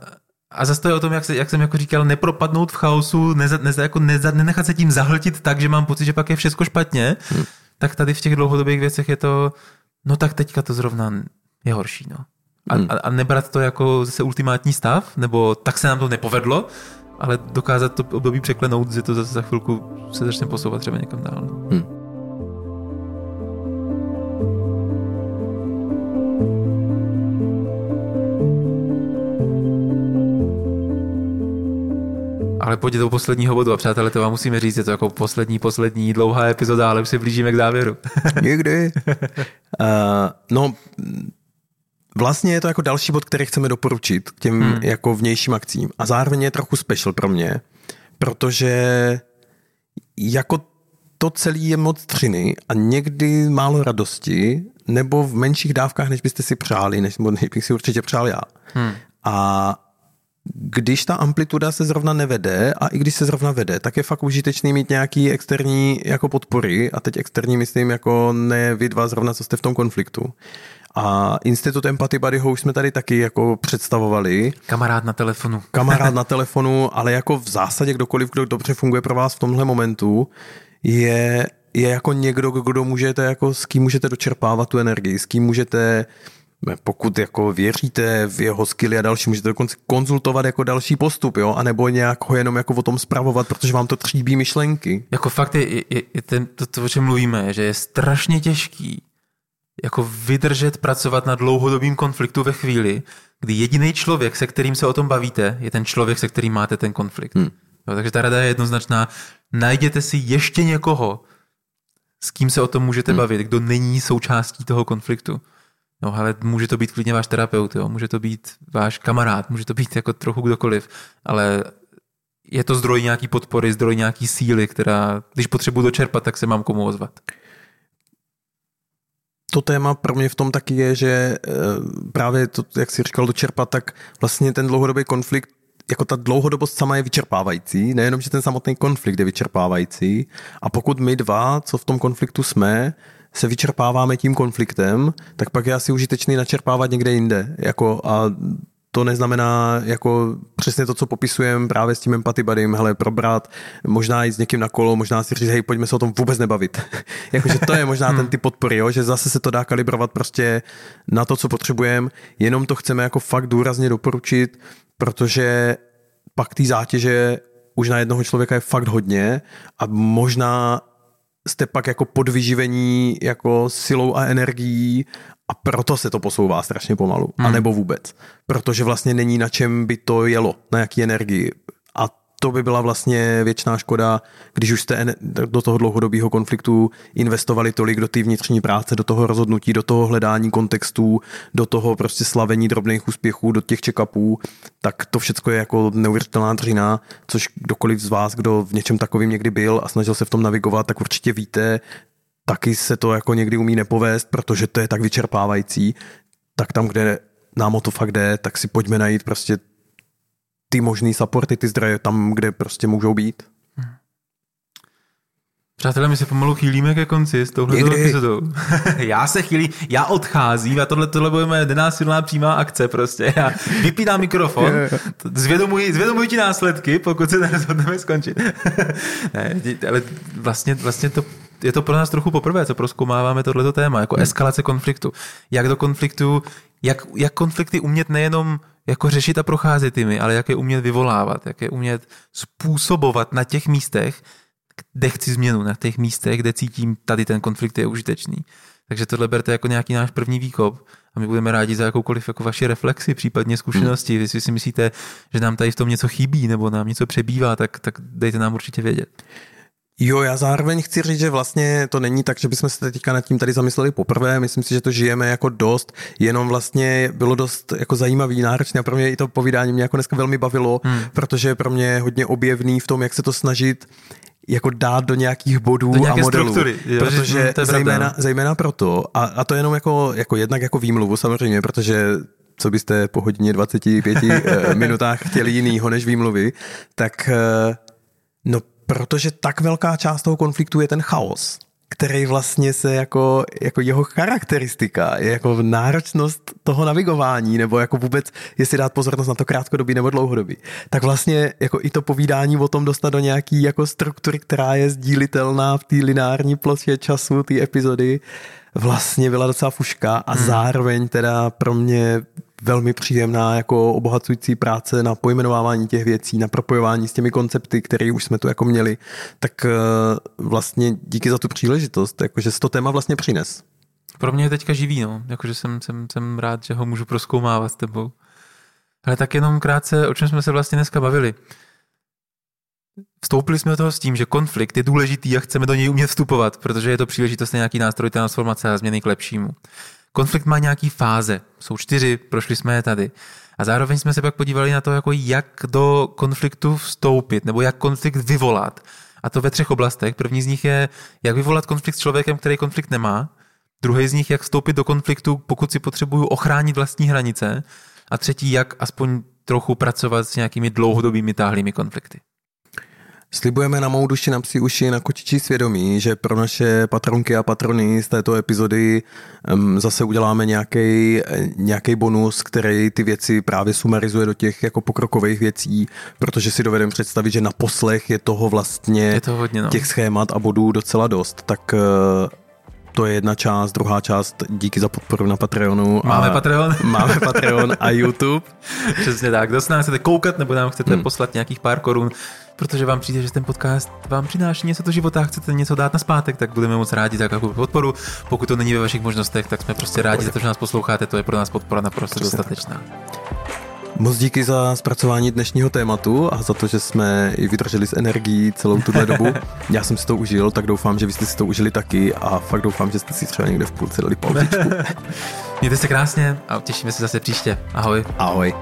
a zase to je o tom, jak, se, jak jsem jako říkal, nepropadnout v chaosu, neza, neza, jako neza, nenechat se tím zahltit tak, že mám pocit, že pak je všechno špatně, hmm. tak tady v těch dlouhodobých věcech je to, no tak teďka to zrovna je horší. No. A, hmm. a, a nebrat to jako zase ultimátní stav, nebo tak se nám to nepovedlo, ale dokázat to období překlenout, že to zase za chvilku se začne posouvat třeba někam dál. Hmm. Ale pojďte do posledního bodu a přátelé, to vám musíme říct, je to jako poslední, poslední dlouhá epizoda, ale už se blížíme k závěru. Někdy. uh, no, Vlastně je to jako další bod, který chceme doporučit k těm hmm. jako vnějším akcím. A zároveň je trochu special pro mě, protože jako to celé je moc třiny a někdy málo radosti, nebo v menších dávkách, než byste si přáli, než, než bych si určitě přál já. Hmm. A když ta amplituda se zrovna nevede a i když se zrovna vede, tak je fakt užitečný mít nějaký externí jako podpory a teď externí myslím jako ne vy dva zrovna, co jste v tom konfliktu. A Institut Empathy Buddyho už jsme tady taky jako představovali. Kamarád na telefonu. Kamarád na telefonu, ale jako v zásadě kdokoliv, kdo dobře funguje pro vás v tomhle momentu, je, je jako někdo, kdo můžete, jako s kým můžete dočerpávat tu energii, s kým můžete pokud jako věříte v jeho skilly a další, můžete dokonce konzultovat jako další postup, jo, anebo nějak ho jenom jako o tom spravovat, protože vám to tříbí myšlenky. Jako fakt je, je, je ten, to, to, o čem mluvíme, že je strašně těžký jako vydržet pracovat na dlouhodobým konfliktu ve chvíli, kdy jediný člověk, se kterým se o tom bavíte, je ten člověk, se kterým máte ten konflikt. Hmm. Jo, takže ta rada je jednoznačná. Najděte si ještě někoho, s kým se o tom můžete hmm. bavit, kdo není součástí toho konfliktu. No ale může to být klidně váš terapeut, jo? může to být váš kamarád, může to být jako trochu kdokoliv, ale je to zdroj nějaký podpory, zdroj nějaký síly, která, když potřebuji dočerpat, tak se mám komu ozvat. To téma pro mě v tom taky je, že eh, právě to, jak jsi říkal, dočerpat, tak vlastně ten dlouhodobý konflikt jako ta dlouhodobost sama je vyčerpávající, nejenom, že ten samotný konflikt je vyčerpávající a pokud my dva, co v tom konfliktu jsme, se vyčerpáváme tím konfliktem, tak pak je asi užitečný načerpávat někde jinde. Jako a to neznamená jako přesně to, co popisujeme právě s tím empathy buddy, hele, probrat, možná jít s někým na kolo, možná si říct, hej, pojďme se o tom vůbec nebavit. Jakože to je možná ten typ podpory, jo? že zase se to dá kalibrovat prostě na to, co potřebujeme, jenom to chceme jako fakt důrazně doporučit, protože pak té zátěže už na jednoho člověka je fakt hodně a možná jste pak jako podvyživení jako silou a energií a proto se to posouvá strašně pomalu. Hmm. A nebo vůbec. Protože vlastně není na čem by to jelo, na jaký energii. To by byla vlastně věčná škoda, když už jste do toho dlouhodobého konfliktu investovali tolik do té vnitřní práce, do toho rozhodnutí, do toho hledání kontextů, do toho prostě slavení drobných úspěchů, do těch check-upů, tak to všechno je jako neuvěřitelná dřina, což kdokoliv z vás, kdo v něčem takovým někdy byl a snažil se v tom navigovat, tak určitě víte, taky se to jako někdy umí nepovést, protože to je tak vyčerpávající, tak tam, kde nám o to fakt jde, tak si pojďme najít prostě ty možný supporty, ty zdroje tam, kde prostě můžou být. Přátelé, my se pomalu chýlíme ke konci s touhle epizodou. já se chýlí, já odcházím a tohle, tohle bude moje nenásilná přímá akce prostě. Já vypínám mikrofon, zvědomuji, zvědomuji ti následky, pokud se nerozhodneme skončit. ne, ale vlastně, vlastně to je to pro nás trochu poprvé, co proskoumáváme tohleto téma, jako hmm. eskalace konfliktu. Jak do konfliktu, jak, jak konflikty umět nejenom jako řešit a procházet jimi, ale jak je umět vyvolávat, jak je umět způsobovat na těch místech, kde chci změnu, na těch místech, kde cítím, tady ten konflikt je užitečný. Takže tohle berte jako nějaký náš první výkop a my budeme rádi za jakoukoliv jako vaši reflexi, případně zkušenosti. Hmm. Jestli si myslíte, že nám tady v tom něco chybí nebo nám něco přebývá, tak, tak dejte nám určitě vědět. Jo, já zároveň chci říct, že vlastně to není tak, že bychom se teďka nad tím tady zamysleli poprvé. Myslím si, že to žijeme jako dost, jenom vlastně bylo dost jako zajímavý, náročné a pro mě i to povídání mě jako dneska velmi bavilo, hmm. protože pro mě hodně objevný v tom, jak se to snažit jako dát do nějakých bodů do a modelů. Struktury, jo, protože to zejména, zejména proto, a, a to jenom jako, jako jednak jako výmluvu samozřejmě, protože co byste po hodině 25 eh, minutách chtěli jinýho než výmluvy, tak eh, no protože tak velká část toho konfliktu je ten chaos, který vlastně se jako, jako jeho charakteristika je jako náročnost toho navigování, nebo jako vůbec, jestli dát pozornost na to krátkodobí nebo dlouhodobí. Tak vlastně jako i to povídání o tom dostat do nějaký jako struktury, která je sdílitelná v té lineární ploše času, té epizody, vlastně byla docela fuška a hmm. zároveň teda pro mě velmi příjemná jako obohacující práce na pojmenovávání těch věcí, na propojování s těmi koncepty, které už jsme tu jako měli, tak eh, vlastně díky za tu příležitost, jakože se to téma vlastně přines. Pro mě je teďka živý, no. Jakože jsem, jsem, jsem rád, že ho můžu proskoumávat s tebou. Ale tak jenom krátce, o čem jsme se vlastně dneska bavili. Vstoupili jsme do toho s tím, že konflikt je důležitý a chceme do něj umět vstupovat, protože je to příležitost na nějaký nástroj transformace a změny k lepšímu. Konflikt má nějaký fáze, jsou čtyři, prošli jsme je tady. A zároveň jsme se pak podívali na to, jako jak do konfliktu vstoupit, nebo jak konflikt vyvolat. A to ve třech oblastech. První z nich je, jak vyvolat konflikt s člověkem, který konflikt nemá. Druhý z nich, jak vstoupit do konfliktu, pokud si potřebuju ochránit vlastní hranice. A třetí, jak aspoň trochu pracovat s nějakými dlouhodobými táhlými konflikty. Slibujeme na mou duši, na psí uši, na kočičí svědomí, že pro naše patronky a patrony z této epizody um, zase uděláme nějaký bonus, který ty věci právě sumarizuje do těch jako pokrokových věcí, protože si dovedeme představit, že na poslech je toho vlastně je to hodně, no. těch schémat a bodů docela dost. Tak uh, to je jedna část, druhá část díky za podporu na Patreonu. Máme a Patreon. Máme Patreon a YouTube. Přesně tak. Kdo se nás chcete koukat nebo nám chcete hmm. poslat nějakých pár korun, protože vám přijde, že ten podcast vám přináší něco do života, chcete něco dát na zpátek, tak budeme moc rádi za jakou podporu. Pokud to není ve vašich možnostech, tak jsme prostě rádi za to, že nás posloucháte, to je pro nás podpora naprosto dostatečná. Moc díky za zpracování dnešního tématu a za to, že jsme i vydrželi s energií celou tuhle dobu. Já jsem si to užil, tak doufám, že vy jste si to užili taky a fakt doufám, že jste si třeba někde v půlce dali pauzičku. Mějte se krásně a těšíme se zase příště. Ahoj. Ahoj.